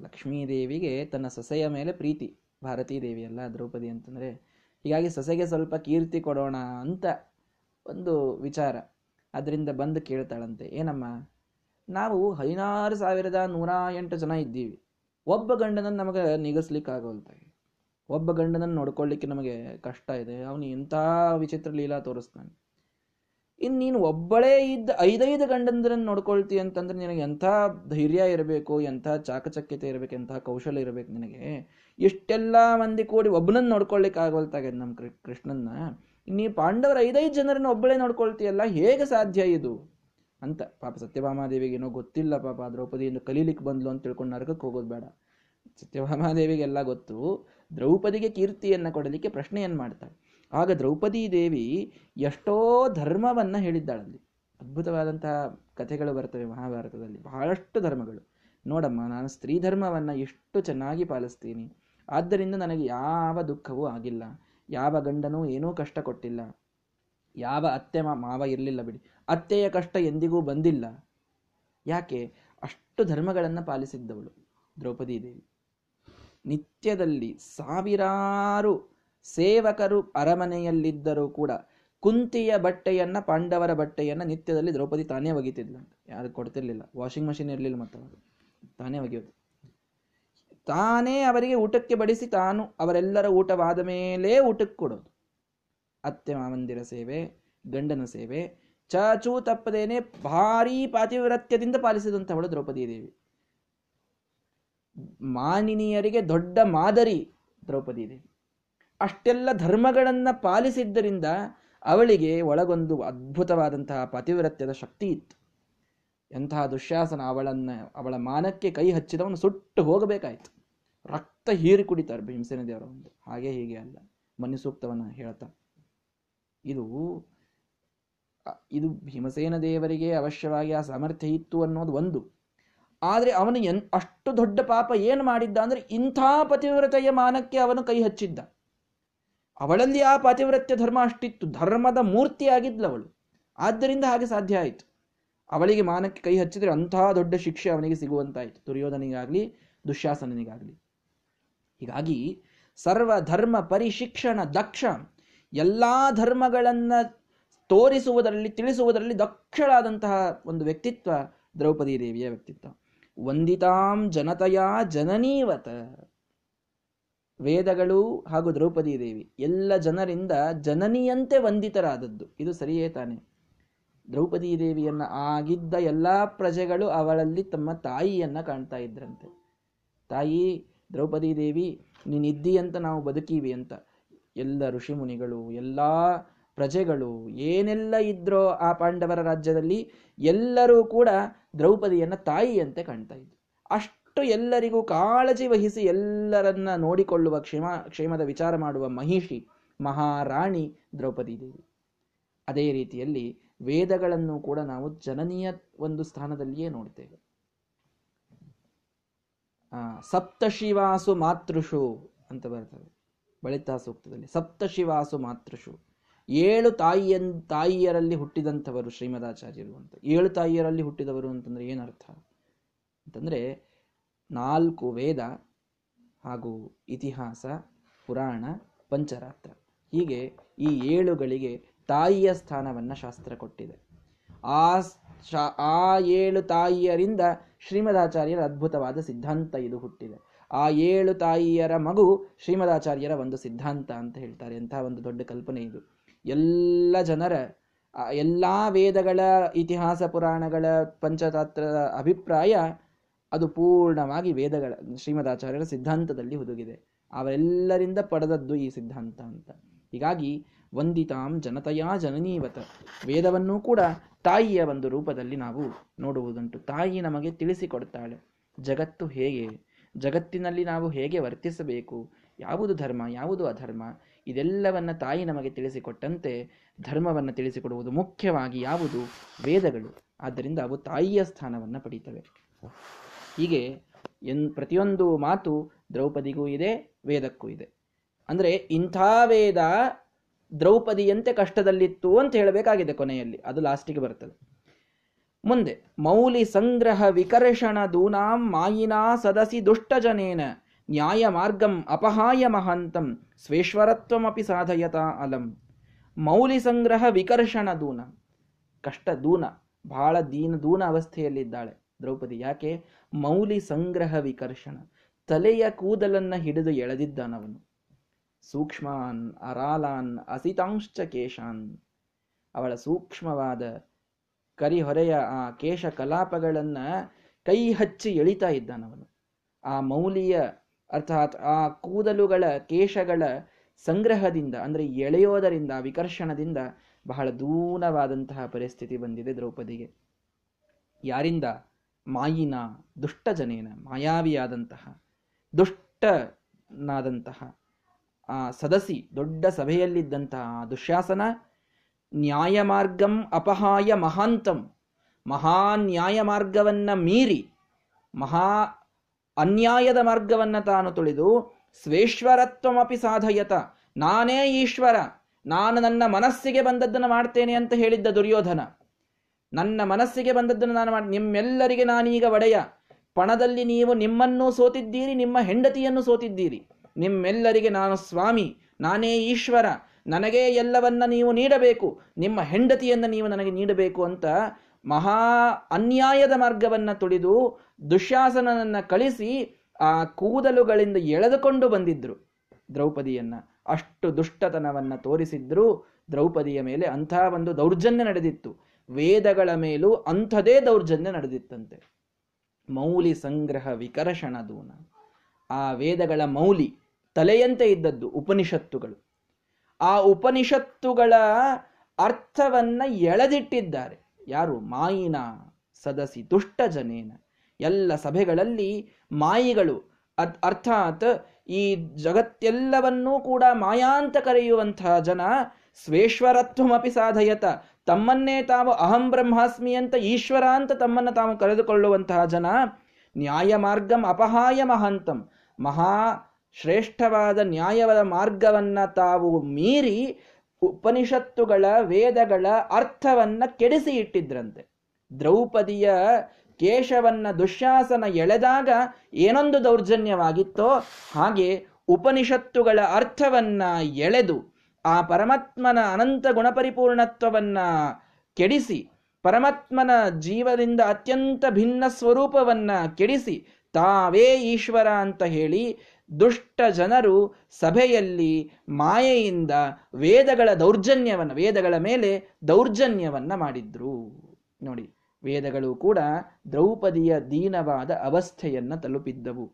ಲಕ್ಷ್ಮೀದೇವಿಗೆ ತನ್ನ ಸೊಸೆಯ ಮೇಲೆ ಪ್ರೀತಿ. ಭಾರತೀ ದೇವಿ ಅಲ್ಲ ದ್ರೌಪದಿ ಅಂತಂದ್ರೆ ಹೀಗಾಗಿ ಸೊಸೆಗೆ ಸ್ವಲ್ಪ ಕೀರ್ತಿ ಕೊಡೋಣ ಅಂತ ಒಂದು ವಿಚಾರ ಅದರಿಂದ ಬಂದು ಕೇಳ್ತಾಳಂತೆ, ಏನಮ್ಮ? ನಾವು ಹದಿನಾರು ಸಾವಿರದ ನೂರ ಎಂಟು ಜನ ಇದ್ದೀವಿ. ಒಬ್ಬ ಗಂಡನನ್ನು ನಮಗೆ ನಿಗಸ್ಲಿಕ್ಕೆ ಆಗೋಲ್ತಾಗೆ ಒಬ್ಬ ಗಂಡನನ್ನು ನೋಡ್ಕೊಳ್ಳಿಕ್ಕೆ ನಮಗೆ ಕಷ್ಟ ಇದೆ. ಅವನು ಎಂಥ ವಿಚಿತ್ರ ಲೀಲಾ ತೋರಿಸ್ತಾನೆ. ಇನ್ನು ನೀನು ಒಬ್ಬಳೇ ಇದ್ದ ಐದೈದು ಗಂಡಂದ್ರನ್ನು ನೋಡ್ಕೊಳ್ತಿ ಅಂತಂದ್ರೆ ನಿನಗೆ ಎಂಥ ಧೈರ್ಯ ಇರಬೇಕು, ಎಂಥ ಚಾಕಚಕ್ಯತೆ ಇರಬೇಕು, ಎಂಥ ಕೌಶಲ್ಯ ಇರಬೇಕು ನಿನಗೆ. ಇಷ್ಟೆಲ್ಲ ಮಂದಿ ಕೂಡಿ ಒಬ್ಬನನ್ನು ನೋಡ್ಕೊಳ್ಲಿಕ್ಕೆ ಆಗೋಲ್ತಾಗ ನಮ್ಮ ಕೃಷ್ಣನ್ನ. ನೀ ಪಾಂಡವರ ಐದೈದು ಜನರನ್ನು ಒಬ್ಬಳೇ ನೋಡ್ಕೊಳ್ತೀಯಲ್ಲ, ಹೇಗೆ ಸಾಧ್ಯ ಇದು? ಅಂತ. ಪಾಪ ಸತ್ಯಭಾಮಾದೇವಿಗೆ ಏನೋ ಗೊತ್ತಿಲ್ಲ ಪಾಪ ದ್ರೌಪದಿಯನ್ನು ಕಲೀಲಿಕ್ಕೆ ಬಂದ್ಲು ಅಂತ ತಿಳ್ಕೊಂಡು ನರಕಕ್ಕೆ ಹೋಗೋದು ಬೇಡ. ಸತ್ಯಭಾಮಾದೇವಿಗೆಲ್ಲ ಗೊತ್ತು, ದ್ರೌಪದಿಗೆ ಕೀರ್ತಿಯನ್ನು ಕೊಡಲಿಕ್ಕೆ ಪ್ರಶ್ನೆಯನ್ನು ಮಾಡ್ತಾಳೆ. ಆಗ ದ್ರೌಪದಿ ದೇವಿ ಎಷ್ಟೋ ಧರ್ಮವನ್ನ ಹೇಳಿದ್ದಾಳಲ್ಲಿ. ಅದ್ಭುತವಾದಂತಹ ಕಥೆಗಳು ಬರ್ತವೆ ಮಹಾಭಾರತದಲ್ಲಿ, ಬಹಳಷ್ಟು ಧರ್ಮಗಳು. ನೋಡಮ್ಮ, ನಾನು ಸ್ತ್ರೀ ಧರ್ಮವನ್ನು ಎಷ್ಟು ಚೆನ್ನಾಗಿ ಪಾಲಿಸ್ತೀನಿ. ಆದ್ದರಿಂದ ನನಗೆ ಯಾವ ದುಃಖವೂ ಆಗಿಲ್ಲ. ಯಾವ ಗಂಡನೂ ಏನೂ ಕಷ್ಟ ಕೊಟ್ಟಿಲ್ಲ. ಯಾವ ಅತ್ತೆ ಮಾವ ಇರಲಿಲ್ಲ ಬಿಡಿ. ಅತ್ತೆಯ ಕಷ್ಟ ಎಂದಿಗೂ ಬಂದಿಲ್ಲ. ಯಾಕೆ? ಅಷ್ಟು ಧರ್ಮಗಳನ್ನು ಪಾಲಿಸಿದ್ದವಳು ದ್ರೌಪದಿ ದೇವಿ ನಿತ್ಯದಲ್ಲಿ ಸಾವಿರಾರು ಸೇವಕರು ಅರಮನೆಯಲ್ಲಿದ್ದರೂ ಕೂಡ ಕುಂತಿಯ ಬಟ್ಟೆಯನ್ನ, ಪಾಂಡವರ ಬಟ್ಟೆಯನ್ನ ನಿತ್ಯದಲ್ಲಿ ದ್ರೌಪದಿ ತಾನೇ ಒಗಿತಿದ್ಲಂತ ಯಾರು ಕೊಡ್ತಿರ್ಲಿಲ್ಲ. ವಾಷಿಂಗ್ ಮಷಿನ್ ಇರಲಿಲ್ಲ ಮತ್ತು ತಾನೇ ಒಗೆಯೋದು ತಾನೇ ಅವರಿಗೆ ಊಟಕ್ಕೆ ಬಡಿಸಿ ತಾನು ಅವರೆಲ್ಲರ ಊಟವಾದ ಮೇಲೆ ಊಟಕ್ಕೆ ಕೊಡೋದು. ಅತ್ತೆ ಮಾವಂದಿರ ಸೇವೆ, ಗಂಡನ ಸೇವೆ, ಚಾಚೂ ತಪ್ಪದೇನೆ ಭಾರೀ ಪಾತಿವ್ರತ್ಯದಿಂದ ಪಾಲಿಸಿದಂಥವಳು ದ್ರೌಪದಿ ದೇವಿ ಮಾನಿನಿಯರಿಗೆ ದೊಡ್ಡ ಮಾದರಿ ದ್ರೌಪದಿ ದೇವಿ ಅಷ್ಟೆಲ್ಲ ಧರ್ಮಗಳನ್ನು ಪಾಲಿಸಿದ್ದರಿಂದ ಅವಳಿಗೆ ಒಳಗೊಂದು ಅದ್ಭುತವಾದಂತಹ ಪಾತಿವ್ರತ್ಯದ ಶಕ್ತಿ ಇತ್ತು. ಎಂತಹ ದುಶ್ಯಾಸನ ಅವಳನ್ನು, ಅವಳ ಮಾನಕ್ಕೆ ಕೈ ಹಚ್ಚಿದವನು ಸುಟ್ಟು ಹೋಗಬೇಕಾಯ್ತು. ರಕ್ತ ಹೀರಿ ಕುಡಿತಾರೆ ಭೀಮಸೇನ ದೇವರ ಒಂದು. ಹಾಗೆ ಹೀಗೆ ಅಲ್ಲ. ಮನಿ ಸೂಕ್ತವನ್ನ ಹೇಳ್ತಾ. ಇದು ಇದು ಭೀಮಸೇನ ದೇವರಿಗೆ ಅವಶ್ಯವಾಗಿ ಆ ಸಾಮರ್ಥ್ಯ ಇತ್ತು ಅನ್ನೋದು ಒಂದು. ಆದರೆ ಅವನು ಎನ್, ಅಷ್ಟು ದೊಡ್ಡ ಪಾಪ ಏನು ಮಾಡಿದ್ದ ಅಂದ್ರೆ ಇಂಥ ಪತಿವ್ರತೆಯ ಮಾನಕ್ಕೆ ಅವನು ಕೈ ಹಚ್ಚಿದ್ದ. ಅವಳಲ್ಲಿ ಆ ಪಾತಿವ್ರತ್ಯ ಧರ್ಮ ಅಷ್ಟಿತ್ತು. ಧರ್ಮದ ಮೂರ್ತಿಯಾಗಿದ್ಲವಳು ಆದ್ದರಿಂದ ಹಾಗೆ ಸಾಧ್ಯ ಆಯಿತು. ಅವಳಿಗೆ ಮಾನಕ್ಕೆ ಕೈ ಹಚ್ಚಿದ್ರೆ ಅಂಥ ದೊಡ್ಡ ಶಿಕ್ಷೆ ಅವನಿಗೆ ಸಿಗುವಂತಾಯಿತು. ದುರ್ಯೋಧನಿಗಾಗ್ಲಿ ದುಶ್ಯಾಸನಿಗಾಗ್ಲಿ ಹೀಗಾಗಿ ಸರ್ವ ಧರ್ಮ ಪರಿಶಿಕ್ಷಣ ದಕ್ಷ ಎಲ್ಲ ಧರ್ಮಗಳನ್ನು ತೋರಿಸುವುದರಲ್ಲಿ, ತಿಳಿಸುವುದರಲ್ಲಿ ದಕ್ಷಳಾದಂತಹ ಒಂದು ವ್ಯಕ್ತಿತ್ವ ದ್ರೌಪದಿ ದೇವಿಯ ವ್ಯಕ್ತಿತ್ವ. ವಂದಿತಾಂ ಜನತೆಯ ಜನನೀವತ. ವೇದಗಳು ಹಾಗೂ ದ್ರೌಪದಿ ದೇವಿ ಎಲ್ಲ ಜನರಿಂದ ಜನನಿಯಂತೆ ವಂದಿತರಾದದ್ದು. ಇದು ಸರಿಯೇ ತಾನೆ. ದ್ರೌಪದಿ ದೇವಿಯನ್ನ ಆಗಿದ್ದ ಎಲ್ಲ ಪ್ರಜೆಗಳು ಅವಳಲ್ಲಿ ತಮ್ಮ ತಾಯಿಯನ್ನ ಕಾಣ್ತಾ ಇದ್ರಂತೆ. ತಾಯಿ ದ್ರೌಪದಿ ದೇವಿ ನೀನಿದ್ದಿ ಅಂತ ನಾವು ಬದುಕೀವಿ ಅಂತ. ಎಲ್ಲ ಋಷಿಮುನಿಗಳು, ಎಲ್ಲ ಪ್ರಜೆಗಳು, ಏನೆಲ್ಲ ಇದ್ರೋ ಆ ಪಾಂಡವರ ರಾಜ್ಯದಲ್ಲಿ ಎಲ್ಲರೂ ಕೂಡ ದ್ರೌಪದಿಯನ್ನ ತಾಯಿಯಂತೆ ಕಾಣ್ತಾ ಇದ್ರು. ಅಷ್ಟು ಎಲ್ಲರಿಗೂ ಕಾಳಜಿ ವಹಿಸಿ ಎಲ್ಲರನ್ನ ನೋಡಿಕೊಳ್ಳುವ ಕ್ಷೇಮ, ಕ್ಷೇಮದ ವಿಚಾರ ಮಾಡುವ ಮಹಿಷಿ, ಮಹಾರಾಣಿ ದ್ರೌಪದಿ ದೇವಿ. ಅದೇ ರೀತಿಯಲ್ಲಿ ವೇದಗಳನ್ನು ಕೂಡ ನಾವು ಜನನೀಯ ಒಂದು ಸ್ಥಾನದಲ್ಲಿಯೇ ನೋಡ್ತೇವೆ. ಸಪ್ತಶಿವಾಸು ಮಾತೃಷು ಅಂತ ಬರ್ತದೆ. ಬಳಿತಾ ಸೂಕ್ತದಲ್ಲಿ. ಸಪ್ತಶಿವಾಸು ಮಾತೃಷು. ಏಳು ತಾಯಿಯನ್, ತಾಯಿಯರಲ್ಲಿ ಹುಟ್ಟಿದಂಥವರು ಶ್ರೀಮದಾಚಾರ್ಯರು ಅಂತ. ಏಳು ತಾಯಿಯರಲ್ಲಿ ಹುಟ್ಟಿದವರು ಅಂತಂದ್ರೆ ಏನರ್ಥ? ಅಂತಂದ್ರೆ ನಾಲ್ಕು ವೇದ ಹಾಗೂ ಇತಿಹಾಸ, ಪುರಾಣ, ಪಂಚರಾತ್ರ. ಹೀಗೆ ಈ ಏಳುಗಳಿಗೆ ತಾಯಿಯ ಸ್ಥಾನವನ್ನ ಶಾಸ್ತ್ರ ಕೊಟ್ಟಿದೆ. ಆ ಆ ಏಳು ತಾಯಿಯರಿಂದ ಶ್ರೀಮದಾಚಾರ್ಯರ ಅದ್ಭುತವಾದ ಸಿದ್ಧಾಂತ ಇದು ಹುಟ್ಟಿದೆ. ಆ ಏಳು ತಾಯಿಯರ ಮಗು ಶ್ರೀಮದಾಚಾರ್ಯರ ಒಂದು ಸಿದ್ಧಾಂತ ಅಂತ ಹೇಳ್ತಾರೆ. ಅಂತಹ ಒಂದು ದೊಡ್ಡ ಕಲ್ಪನೆ ಇದು. ಎಲ್ಲ ಜನರ ಎಲ್ಲ ವೇದಗಳ, ಇತಿಹಾಸ ಪುರಾಣಗಳ ಪಂಚತಾತ್ರದ ಅಭಿಪ್ರಾಯ ಅದು ಪೂರ್ಣವಾಗಿ ವೇದಗಳ, ಶ್ರೀಮದಾಚಾರ್ಯರ ಸಿದ್ಧಾಂತದಲ್ಲಿ ಹುದುಗಿದೆ. ಅವರೆಲ್ಲರಿಂದ ಪಡೆದದ್ದು ಈ ಸಿದ್ಧಾಂತ ಅಂತ. ಹೀಗಾಗಿ ವಂದಿತಾಂ ಜನತಯಾ ಜನನೀವತ. ವೇದವನ್ನೂ ಕೂಡ ತಾಯಿಯ ಒಂದು ರೂಪದಲ್ಲಿ ನಾವು ನೋಡುವುದುಂಟು. ತಾಯಿ ನಮಗೆ ತಿಳಿಸಿಕೊಡ್ತಾಳೆ ಜಗತ್ತು ಹೇಗೆ, ಜಗತ್ತಿನಲ್ಲಿ ನಾವು ಹೇಗೆ ವರ್ತಿಸಬೇಕು, ಯಾವುದು ಧರ್ಮ, ಯಾವುದು ಅಧರ್ಮ, ಇದೆಲ್ಲವನ್ನ ತಾಯಿ ನಮಗೆ ತಿಳಿಸಿಕೊಟ್ಟಂತೆ ಧರ್ಮವನ್ನು ತಿಳಿಸಿಕೊಡುವುದು ಮುಖ್ಯವಾಗಿ ಯಾವುದು? ವೇದಗಳು. ಆದ್ದರಿಂದ ಅವು ತಾಯಿಯ ಸ್ಥಾನವನ್ನು ಪಡೀತವೆ. ಹೀಗೆ ಎನ್, ಪ್ರತಿಯೊಂದು ಮಾತು ದ್ರೌಪದಿಗೂ ಇದೆ, ವೇದಕ್ಕೂ ಇದೆ. ಅಂದರೆ ಇಂಥ ವೇದ ದ್ರೌಪದಿಯಂತೆ ಕಷ್ಟದಲ್ಲಿತ್ತು ಅಂತ ಹೇಳಬೇಕಾಗಿದೆ ಕೊನೆಯಲ್ಲಿ. ಅದು ಲಾಸ್ಟಿಗೆ ಬರ್ತದೆ. ಮುಂದೆ, ಮೌಲಿ ಸಂಗ್ರಹ ವಿಕರ್ಷಣ ದೂನಾಂ ಮಾಯಿನಾ ಸದಸಿ ದುಷ್ಟಜನೇನ ನ್ಯಾಯ ಮಾರ್ಗಂ ಅಪಹಾಯ ಮಹಾಂತಂ ಸ್ವೇಶ್ವರತ್ವಮಿ ಸಾಧಯತ ಅಲಂ. ಮೌಲಿ ಸಂಗ್ರಹ ವಿಕರ್ಷಣ ದೂನ. ಕಷ್ಟ ದೂನ. ಬಹಳ ದೀನ ದೂನ ಅವಸ್ಥೆಯಲ್ಲಿದ್ದಾಳೆ ದ್ರೌಪದಿ. ಯಾಕೆ? ಮೌಲಿ ಸಂಗ್ರಹ ವಿಕರ್ಷಣ. ತಲೆಯ ಕೂದಲನ್ನ ಹಿಡಿದು ಎಳೆದಿದ್ದಾನವನು. ಸೂಕ್ಷ್ಮಾನ್, ಅರಾಲಾನ್ ಅಸಿತಾಂಶ್ಚ ಕೇಶಾನ್ ಅವಳ ಸೂಕ್ಷ್ಮವಾದ ಕರಿಹೊರೆಯ ಆ ಕೇಶ ಕಲಾಪಗಳನ್ನ ಕೈ ಹಚ್ಚಿ ಎಳಿತಾ ಇದ್ದಾನವನು ಆ ಮೌಲಿಯ, ಅರ್ಥಾತ್ ಆ ಕೂದಲುಗಳ ಕೇಶಗಳ ಸಂಗ್ರಹದಿಂದ, ಅಂದರೆ ಎಳೆಯೋದರಿಂದ, ವಿಕರ್ಷಣದಿಂದ ಬಹಳ ದೂನವಾದಂತಹ ಪರಿಸ್ಥಿತಿ ಬಂದಿದೆ ದ್ರೌಪದಿಗೆ. ಯಾರಿಂದ? ಮಾಯಿನ ದುಷ್ಟಜನೇನ, ಮಾಯಾವಿಯಾದಂತಹ, ದುಷ್ಟನಾದಂತಹ. ಆ ಸದಸಿ, ದೊಡ್ಡ ಸಭೆಯಲ್ಲಿದ್ದಂತಹ ದುಶ್ಯಾಸನ ನ್ಯಾಯ ಮಾರ್ಗಂ ಅಪಹಾಯ ಮಹಾಂತಂ. ಮಹಾ ನ್ಯಾಯ ಮಾರ್ಗವನ್ನ ಮೀರಿ, ಮಹಾ ಅನ್ಯಾಯದ ಮಾರ್ಗವನ್ನ ತಾನು ತುಳಿದು, ಸ್ವೇಶ್ವರತ್ವಮಪಿ ಸಾಧಯತ. ನಾನೇ ಈಶ್ವರ, ನಾನು ನನ್ನ ಮನಸ್ಸಿಗೆ ಬಂದದ್ದನ್ನು ಮಾಡ್ತೇನೆ ಅಂತ ಹೇಳಿದ್ದ ದುರ್ಯೋಧನ. ನನ್ನ ಮನಸ್ಸಿಗೆ ಬಂದದ್ದನ್ನು ನಾನು ಮಾಡಿ, ನಿಮ್ಮೆಲ್ಲರಿಗೆ ನಾನೀಗ ಒಡೆಯ. ಪಣದಲ್ಲಿ ನೀವು ನಿಮ್ಮನ್ನೂ ಸೋತಿದ್ದೀರಿ, ನಿಮ್ಮ ಹೆಂಡತಿಯನ್ನು ಸೋತಿದ್ದೀರಿ. ನಿಮ್ಮೆಲ್ಲರಿಗೆ ನಾನು ಸ್ವಾಮಿ, ನಾನೇ ಈಶ್ವರ, ನನಗೇ ಎಲ್ಲವನ್ನ ನೀವು ನೀಡಬೇಕು, ನಿಮ್ಮ ಹೆಂಡತಿಯನ್ನು ನೀವು ನನಗೆ ನೀಡಬೇಕು ಅಂತ ಮಹಾ ಅನ್ಯಾಯದ ಮಾರ್ಗವನ್ನು ತುಳಿದು ದುಶ್ಯಾಸನನನ್ನು ಕಳಿಸಿ ಆ ಕೂದಲುಗಳಿಂದ ಎಳೆದುಕೊಂಡು ಬಂದಿದ್ರು ದ್ರೌಪದಿಯನ್ನ. ಅಷ್ಟು ದುಷ್ಟತನವನ್ನು ತೋರಿಸಿದ್ರು ದ್ರೌಪದಿಯ ಮೇಲೆ ಅಂಥ ಒಂದು ದೌರ್ಜನ್ಯ ನಡೆದಿತ್ತು. ವೇದಗಳ ಮೇಲೂ ಅಂಥದೇ ದೌರ್ಜನ್ಯ ನಡೆದಿತ್ತಂತೆ. ಮೌಲಿ ಸಂಗ್ರಹ ವಿಕರ್ಷಣ ದೂನ. ಆ ವೇದಗಳ ಮೌಲಿ ತಲೆಯಂತೆ ಇದ್ದದ್ದು ಉಪನಿಷತ್ತುಗಳು. ಆ ಉಪನಿಷತ್ತುಗಳ ಅರ್ಥವನ್ನ ಎಳೆದಿಟ್ಟಿದ್ದಾರೆ. ಯಾರು? ಮಾಯಿನ ಸದಸಿ ದುಷ್ಟ ಜನೇನ. ಎಲ್ಲ ಸಭೆಗಳಲ್ಲಿ ಮಾಯಿಗಳು ಅರ್ಥಾತ್ ಈ ಜಗತ್ತೆಲ್ಲವನ್ನೂ ಕೂಡ ಮಾಯಾಂತ ಕರೆಯುವಂತಹ ಜನ ಸ್ವೇಶ್ವರತ್ವಮಪಿ ಸಾಧಯತ. ತಮ್ಮನ್ನೇ ತಾವು ಅಹಂ ಬ್ರಹ್ಮಾಸ್ಮಿ ಅಂತ ಈಶ್ವರ ಅಂತ ತಮ್ಮನ್ನು ತಾವು ಕರೆದುಕೊಳ್ಳುವಂತಹ ಜನ ನ್ಯಾಯ ಮಾರ್ಗಂ ಅಪಹಾಯ ಮಹಾಂತಂ. ಮಹಾ ಶ್ರೇಷ್ಠವಾದ ನ್ಯಾಯವಾದ ಮಾರ್ಗವನ್ನ ತಾವು ಮೀರಿ ಉಪನಿಷತ್ತುಗಳ ವೇದಗಳ ಅರ್ಥವನ್ನ ಕೆಡಿಸಿ ಇಟ್ಟಿದ್ರಂತೆ. ದ್ರೌಪದಿಯ ಕೇಶವನ್ನ ದುಶ್ಯಾಸನ ಎಳೆದಾಗ ಏನೊಂದು ದೌರ್ಜನ್ಯವಾಗಿತ್ತೋ ಹಾಗೆ ಉಪನಿಷತ್ತುಗಳ ಅರ್ಥವನ್ನ ಎಳೆದು ಆ ಪರಮಾತ್ಮನ ಅನಂತ ಗುಣಪರಿಪೂರ್ಣತ್ವವನ್ನು ಕೆಡಿಸಿ ಪರಮಾತ್ಮನ ಜೀವದಿಂದ ಅತ್ಯಂತ ಭಿನ್ನ ಸ್ವರೂಪವನ್ನ ಕೆಡಿಸಿ ತಾವೇ ಈಶ್ವರ ಅಂತ ಹೇಳಿ ದುಷ್ಟ ಜನರು ಸಭೆಯಲ್ಲಿ ಮಾಯೆಯಿಂದ ವೇದಗಳ ದೌರ್ಜನ್ಯವನ್ನು, ವೇದಗಳ ಮೇಲೆ ದೌರ್ಜನ್ಯವನ್ನು ಮಾಡಿದ್ರು. ನೋಡಿ, ವೇದಗಳು ಕೂಡ ದ್ರೌಪದಿಯ ದೀನವಾದ ಅವಸ್ಥೆಯನ್ನು ತಲುಪಿದ್ದವು.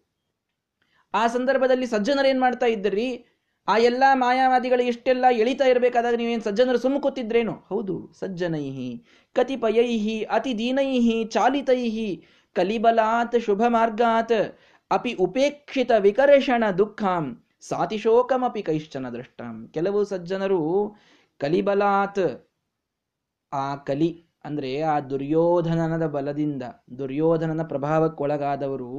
ಆ ಸಂದರ್ಭದಲ್ಲಿ ಸಜ್ಜನರೇನ್ ಮಾಡ್ತಾ ಇದ್ದರಿ ಆ ಎಲ್ಲ ಮಾಯಾವಾದಿಗಳು ಎಷ್ಟೆಲ್ಲ ಎಳಿತಾ ಇರಬೇಕಾದಾಗ ನೀವೇನು ಸಜ್ಜನರು ಸುಮ್ಮಕುತ್ತಿದ್ರೇನು ಹೌದು, ಸಜ್ಜನೈಹಿ, ಕತಿಪಯೈಹಿ ಅತಿ ದೀನೈಹಿ ಚಾಲಿತೈಹಿ ಕಲಿಬಲಾತ್ ಶುಭ ಮಾರ್ಗಾತ್ ಅಪಿ ಉಪೇಕ್ಷಿತ ವಿಕರ್ಷಣ ದುಃಖಾಂ ಸಾತಿಶೋಕಮಿ ಕೈಶ್ಚನ ದೃಷ್ಟಾಂ. ಕೆಲವು ಸಜ್ಜನರು ಕಲಿಬಲಾತ್ ಆ ಕಲಿ ಅಂದ್ರೆ ಆ ದುರ್ಯೋಧನನದ ಬಲದಿಂದ ದುರ್ಯೋಧನನ ಪ್ರಭಾವಕ್ಕೊಳಗಾದವರು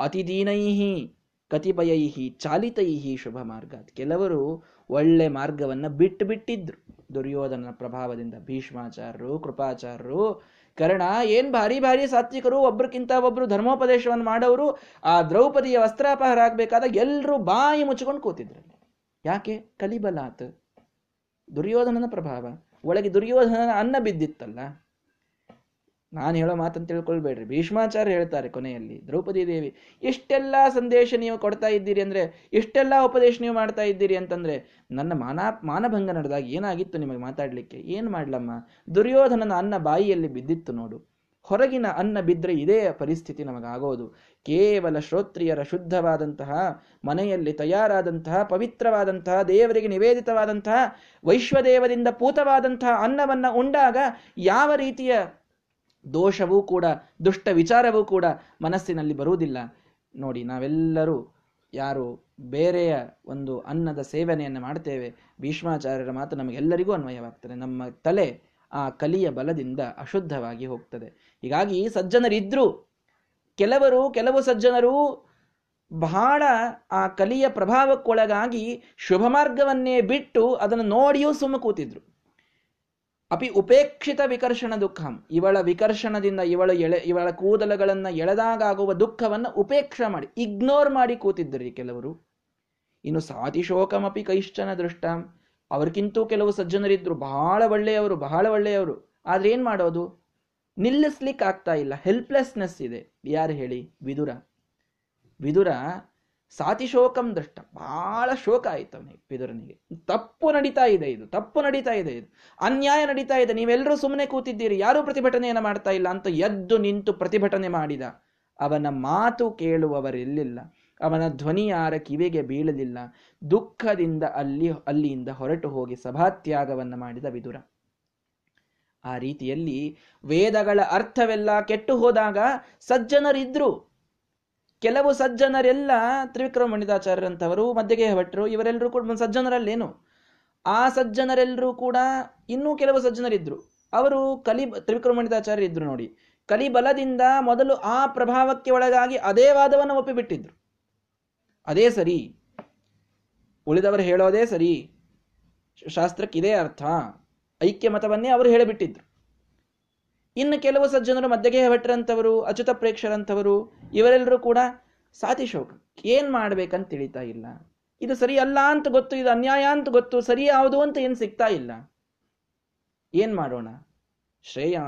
ಅತಿದೀನೈಹಿ, ಕತಿಪಯೈಹಿ, ಚಾಲಿತೈಹಿ ಶುಭ ಮಾರ್ಗ ಕೆಲವರು ಒಳ್ಳೆ ಮಾರ್ಗವನ್ನ ಬಿಟ್ಟು ಬಿಟ್ಟಿದ್ರು ದುರ್ಯೋಧನನ ಪ್ರಭಾವದಿಂದ ಭೀಷ್ಮಾಚಾರ್ಯರು ಕೃಪಾಚಾರ್ಯರು ಕರ್ಣ, ಏನ್ ಭಾರಿ ಭಾರಿ ಸಾತ್ವಿಕರು, ಒಬ್ರಕ್ಕಿಂತ ಒಬ್ರು ಧರ್ಮೋಪದೇಶವನ್ನು ಮಾಡೋರು ಆ ದ್ರೌಪದಿಯ ವಸ್ತ್ರಾಪಹಾರ ಆಗ್ಬೇಕಾದಾಗ ಎಲ್ಲರೂ ಬಾಯಿ ಮುಚ್ಚಿಕೊಂಡು ಕೂತಿದ್ರಲ್ಲಿ. ಯಾಕೆ? ಕಲಿಬಲಾತ್. ದುರ್ಯೋಧನನ ಪ್ರಭಾವ. ಒಳಗೆ ದುರ್ಯೋಧನನ ಅನ್ನ ಬಿದ್ದಿತ್ತಲ್ಲ. ನಾನು ಹೇಳೋ ಮಾತಂತ ತಿಳ್ಕೊಳ್ಬೇಡ್ರಿ. ಭೀಷ್ಮಾಚಾರ್ಯ ಹೇಳ್ತಾರೆ ಕೊನೆಯಲ್ಲಿ, ದ್ರೌಪದಿ ದೇವಿ, ಎಷ್ಟೆಲ್ಲ ಸಂದೇಶ ನೀವು ಕೊಡ್ತಾ ಇದ್ದೀರಿ ಅಂದರೆ, ಎಷ್ಟೆಲ್ಲ ಉಪದೇಶ ನೀವು ಮಾಡ್ತಾ ಇದ್ದೀರಿ ಅಂತಂದರೆ, ನನ್ನ ಮಾನ ಮಾನಭಂಗ ನಡೆದಾಗ ಏನಾಗಿತ್ತು ನಿಮಗೆ ಮಾತಾಡಲಿಕ್ಕೆ? ಏನು ಮಾಡ್ಲಮ್ಮ? ದುರ್ಯೋಧನನ ಅನ್ನ ಬಾಯಿಯಲ್ಲಿ ಬಿದ್ದಿತ್ತು ನೋಡು. ಹೊರಗಿನ ಅನ್ನ ಬಿದ್ದರೆ ಇದೇ ಪರಿಸ್ಥಿತಿ ನಮಗಾಗೋದು. ಕೇವಲ ಶ್ರೋತ್ರಿಯರ ಶುದ್ಧವಾದಂತಹ, ಮನೆಯಲ್ಲಿ ತಯಾರಾದಂತಹ, ಪವಿತ್ರವಾದಂತಹ, ದೇವರಿಗೆ ನಿವೇದಿತವಾದಂತಹ, ವೈಶ್ವದೇವದಿಂದ ಪೂತವಾದಂತಹ ಅನ್ನವನ್ನು ಉಂಡಾಗ ಯಾವ ರೀತಿಯ ದೋಷವೂ ಕೂಡ, ದುಷ್ಟ ವಿಚಾರವೂ ಕೂಡ ಮನಸ್ಸಿನಲ್ಲಿ ಬರುವುದಿಲ್ಲ. ನೋಡಿ, ನಾವೆಲ್ಲರೂ ಯಾರು ಬೇರೆಯ ಒಂದು ಅನ್ನದ ಸೇವನೆಯನ್ನು ಮಾಡ್ತೇವೆ, ಭೀಷ್ಮಾಚಾರ್ಯರ ಮಾತು ನಮಗೆಲ್ಲರಿಗೂ ಅನ್ವಯವಾಗ್ತದೆ. ನಮ್ಮ ತಲೆ ಆ ಕಲಿಯ ಬಲದಿಂದ ಅಶುದ್ಧವಾಗಿ ಹೋಗ್ತದೆ. ಹೀಗಾಗಿ ಸಜ್ಜನರಿದ್ರು, ಕೆಲವರು, ಕೆಲವು ಸಜ್ಜನರು ಬಹಳ ಆ ಕಲಿಯ ಪ್ರಭಾವಕ್ಕೊಳಗಾಗಿ ಶುಭ ಮಾರ್ಗವನ್ನೇ ಬಿಟ್ಟು ಅದನ್ನು ನೋಡಿಯೂ ಸುಮ್ಮ ಕೂತಿದ್ರು. ಅಪಿ ಉಪೇಕ್ಷಿತ ವಿಕರ್ಷಣ ದುಃಖಂ. ಇವಳ ವಿಕರ್ಷಣದಿಂದ ಇವಳ ಎಳೆ, ಇವಳ ಕೂದಲುಗಳನ್ನು ಎಳೆದಾಗುವ ದುಃಖವನ್ನು ಉಪೇಕ್ಷ ಮಾಡಿ, ಇಗ್ನೋರ್ ಮಾಡಿ ಕೂತಿದ್ದರು ಕೆಲವರು. ಇನ್ನು ಸಾತಿಶೋಕಮಪಿ ಕೈಶ್ಚನ ದೃಷ್ಟ. ಅವ್ರಿಗಿಂತೂ ಕೆಲವು ಸಜ್ಜನರಿದ್ದರು ಬಹಳ ಒಳ್ಳೆಯವರು ಬಹಳ ಒಳ್ಳೆಯವರು. ಆದ್ರೆ ಏನು ಮಾಡೋದು? ನಿಲ್ಲಿಸ್ಲಿಕ್ಕೆ ಆಗ್ತಾ ಇಲ್ಲ ಹೆಲ್ಪ್ಲೆಸ್ನೆಸ್ ಇದೆ. ಯಾರು ಹೇಳಿ? ವಿದುರ. ವಿದುರ ಸಾತಿಶೋಕಂ ದಷ್ಟ. ಬಹಳ ಶೋಕ ಆಯಿತು ಅವನಿಗೆ ಪಿದುರನಿಗೆ ತಪ್ಪು ನಡೀತಾ ಇದೆ ಇದು, ತಪ್ಪು ನಡೀತಾ ಇದೆ ಇದು. ಅನ್ಯಾಯ ನಡೀತಾ ಇದೆ, ನೀವೆಲ್ಲರೂ ಸುಮ್ಮನೆ ಕೂತಿದ್ದೀರಿ, ಯಾರೂ ಪ್ರತಿಭಟನೆಯನ್ನು ಮಾಡ್ತಾ ಇಲ್ಲ ಅಂತ ಎದ್ದು ನಿಂತು ಪ್ರತಿಭಟನೆ ಮಾಡಿದ. ಅವನ ಮಾತು ಕೇಳುವವರಿಲ್ಲ ಅವನ ಧ್ವನಿ ಯಾರ ಕಿವಿಗೆ ಬೀಳಲಿಲ್ಲ? ದುಃಖದಿಂದ ಅಲ್ಲಿ, ಅಲ್ಲಿಯಿಂದ ಹೊರಟು ಹೋಗಿ ಸಭಾತ್ಯಾಗವನ್ನು ಮಾಡಿದ ವಿದುರ. ಆ ರೀತಿಯಲ್ಲಿ ವೇದಗಳ ಅರ್ಥವೆಲ್ಲ ಕೆಟ್ಟು ಹೋದಾಗ ಸಜ್ಜನರಿದ್ರು. ಕೆಲವು ಸಜ್ಜನರೆಲ್ಲ ತ್ರಿವಿಕ್ರಮ ಪಂಡಿತಾಚಾರ್ಯರಂಥವರು ಮಧ್ಯಗೆ ಭಟ್ರು, ಇವರೆಲ್ಲರೂ ಕೂಡ ಸಜ್ಜನರಲ್ಲೇನು? ಆ ಸಜ್ಜನರೆಲ್ಲರೂ ಕೂಡ ಇನ್ನೂ ಕೆಲವು ಸಜ್ಜನರಿದ್ರು. ಅವರು ಕಲಿ ತ್ರಿವಿಕ್ರಮ ಇದ್ದರು ನೋಡಿ. ಕಲಿಬಲದಿಂದ ಮೊದಲು ಆ ಪ್ರಭಾವಕ್ಕೆ ಒಳಗಾಗಿ ಅದೇ ವಾದವನ್ನು ಒಪ್ಪಿಬಿಟ್ಟಿದ್ರು. ಅದೇ ಸರಿ. ಉಳಿದವರು ಹೇಳೋದೇ ಸರಿ. ಶಾಸ್ತ್ರಕ್ಕೆ ಇದೇ ಅರ್ಥ. ಐಕ್ಯ ಮತವನ್ನೇ ಅವರು ಹೇಳಿಬಿಟ್ಟಿದ್ರು. ಇನ್ನು ಕೆಲವು ಸಜ್ಜನರು ಮಧ್ಯಗೆ ಭಟ್ರಂಥವರು ಅಚ್ಯುತ ಪ್ರೇಕ್ಷರಂಥವರು ಇವರೆಲ್ಲರೂ ಕೂಡ ಸಾತಿಶೋಕ ಏನ್ ಮಾಡ್ಬೇಕಂತ ತಿಳಿತಾ ಇಲ್ಲ. ಇದು ಸರಿ ಅಲ್ಲ ಅಂತ ಗೊತ್ತು, ಇದು ಅನ್ಯಾಯ ಅಂತ ಗೊತ್ತು ಸರಿ ಯಾವುದು ಅಂತ ಏನು ಸಿಗ್ತಾ ಇಲ್ಲ. ಏನ್ ಮಾಡೋಣ? ಶ್ರೇಯ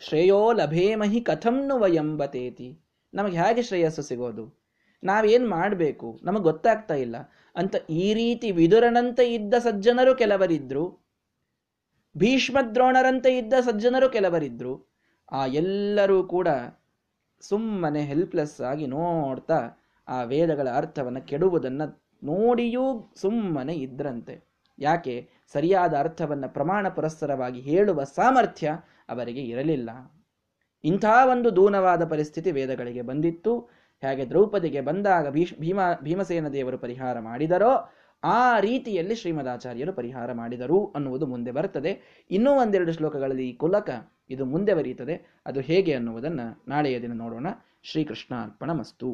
ಶ್ರೇಯೋ ಲಭೇಮಹಿ ಕಥಂನು ವಯಂಬತೇತಿ ನಮಗೆ ಹೇಗೆ ಶ್ರೇಯಸ್ಸು ಸಿಗೋದು? ನಾವೇನ್ ಮಾಡಬೇಕು? ನಮಗೆ ಗೊತ್ತಾಗ್ತಾ ಇಲ್ಲ. ಅಂತ ಈ ರೀತಿ ವಿದುರನಂತೆ ಇದ್ದ ಸಜ್ಜನರು ಕೆಲವರಿದ್ರು. ಭೀಷ್ಮದ್ರೋಣರಂತೆ ಇದ್ದ ಸಜ್ಜನರು ಕೆಲವರಿದ್ದರು ಆ ಎಲ್ಲರೂ ಕೂಡ ಸುಮ್ಮನೆ ಹೆಲ್ಪ್ಲೆಸ್ ಆಗಿ ನೋಡ್ತಾ ಆ ವೇದಗಳ ಅರ್ಥವನ್ನು ಕೆಡುವುದನ್ನು ನೋಡಿಯೂ ಸುಮ್ಮನೆ ಇದ್ರಂತೆ. ಯಾಕೆ? ಸರಿಯಾದ ಅರ್ಥವನ್ನು ಪ್ರಮಾಣ ಪುರಸ್ಸರವಾಗಿ ಹೇಳುವ ಸಾಮರ್ಥ್ಯ ಅವರಿಗೆ ಇರಲಿಲ್ಲ. ಇಂಥ ಒಂದು ದೂನವಾದ ಪರಿಸ್ಥಿತಿ ವೇದಗಳಿಗೆ ಬಂದಿತ್ತು. ಹೇಗೆ ದ್ರೌಪದಿಗೆ ಬಂದಾಗ ಭೀಷ್ ಭೀಮ ಭೀಮಸೇನ ದೇವರು ಪರಿಹಾರ ಮಾಡಿದರೋ ಆ ರೀತಿಯಲ್ಲಿ ಶ್ರೀಮದಾಚಾರ್ಯರು ಪರಿಹಾರ ಮಾಡಿದರು ಅನ್ನುವುದು ಮುಂದೆ ಬರುತ್ತದೆ ಇನ್ನೂ ಒಂದೆರಡು ಶ್ಲೋಕಗಳಲ್ಲಿ ಈ ಕುಲಕ ಇದು ಮುಂದೆ ಬರೀತದೆ. ಅದು ಹೇಗೆ ಅನ್ನುವುದನ್ನು ನಾಳೆಯ ದಿನ ನೋಡೋಣ. ಶ್ರೀಕೃಷ್ಣಾರ್ಪಣ ಮಸ್ತು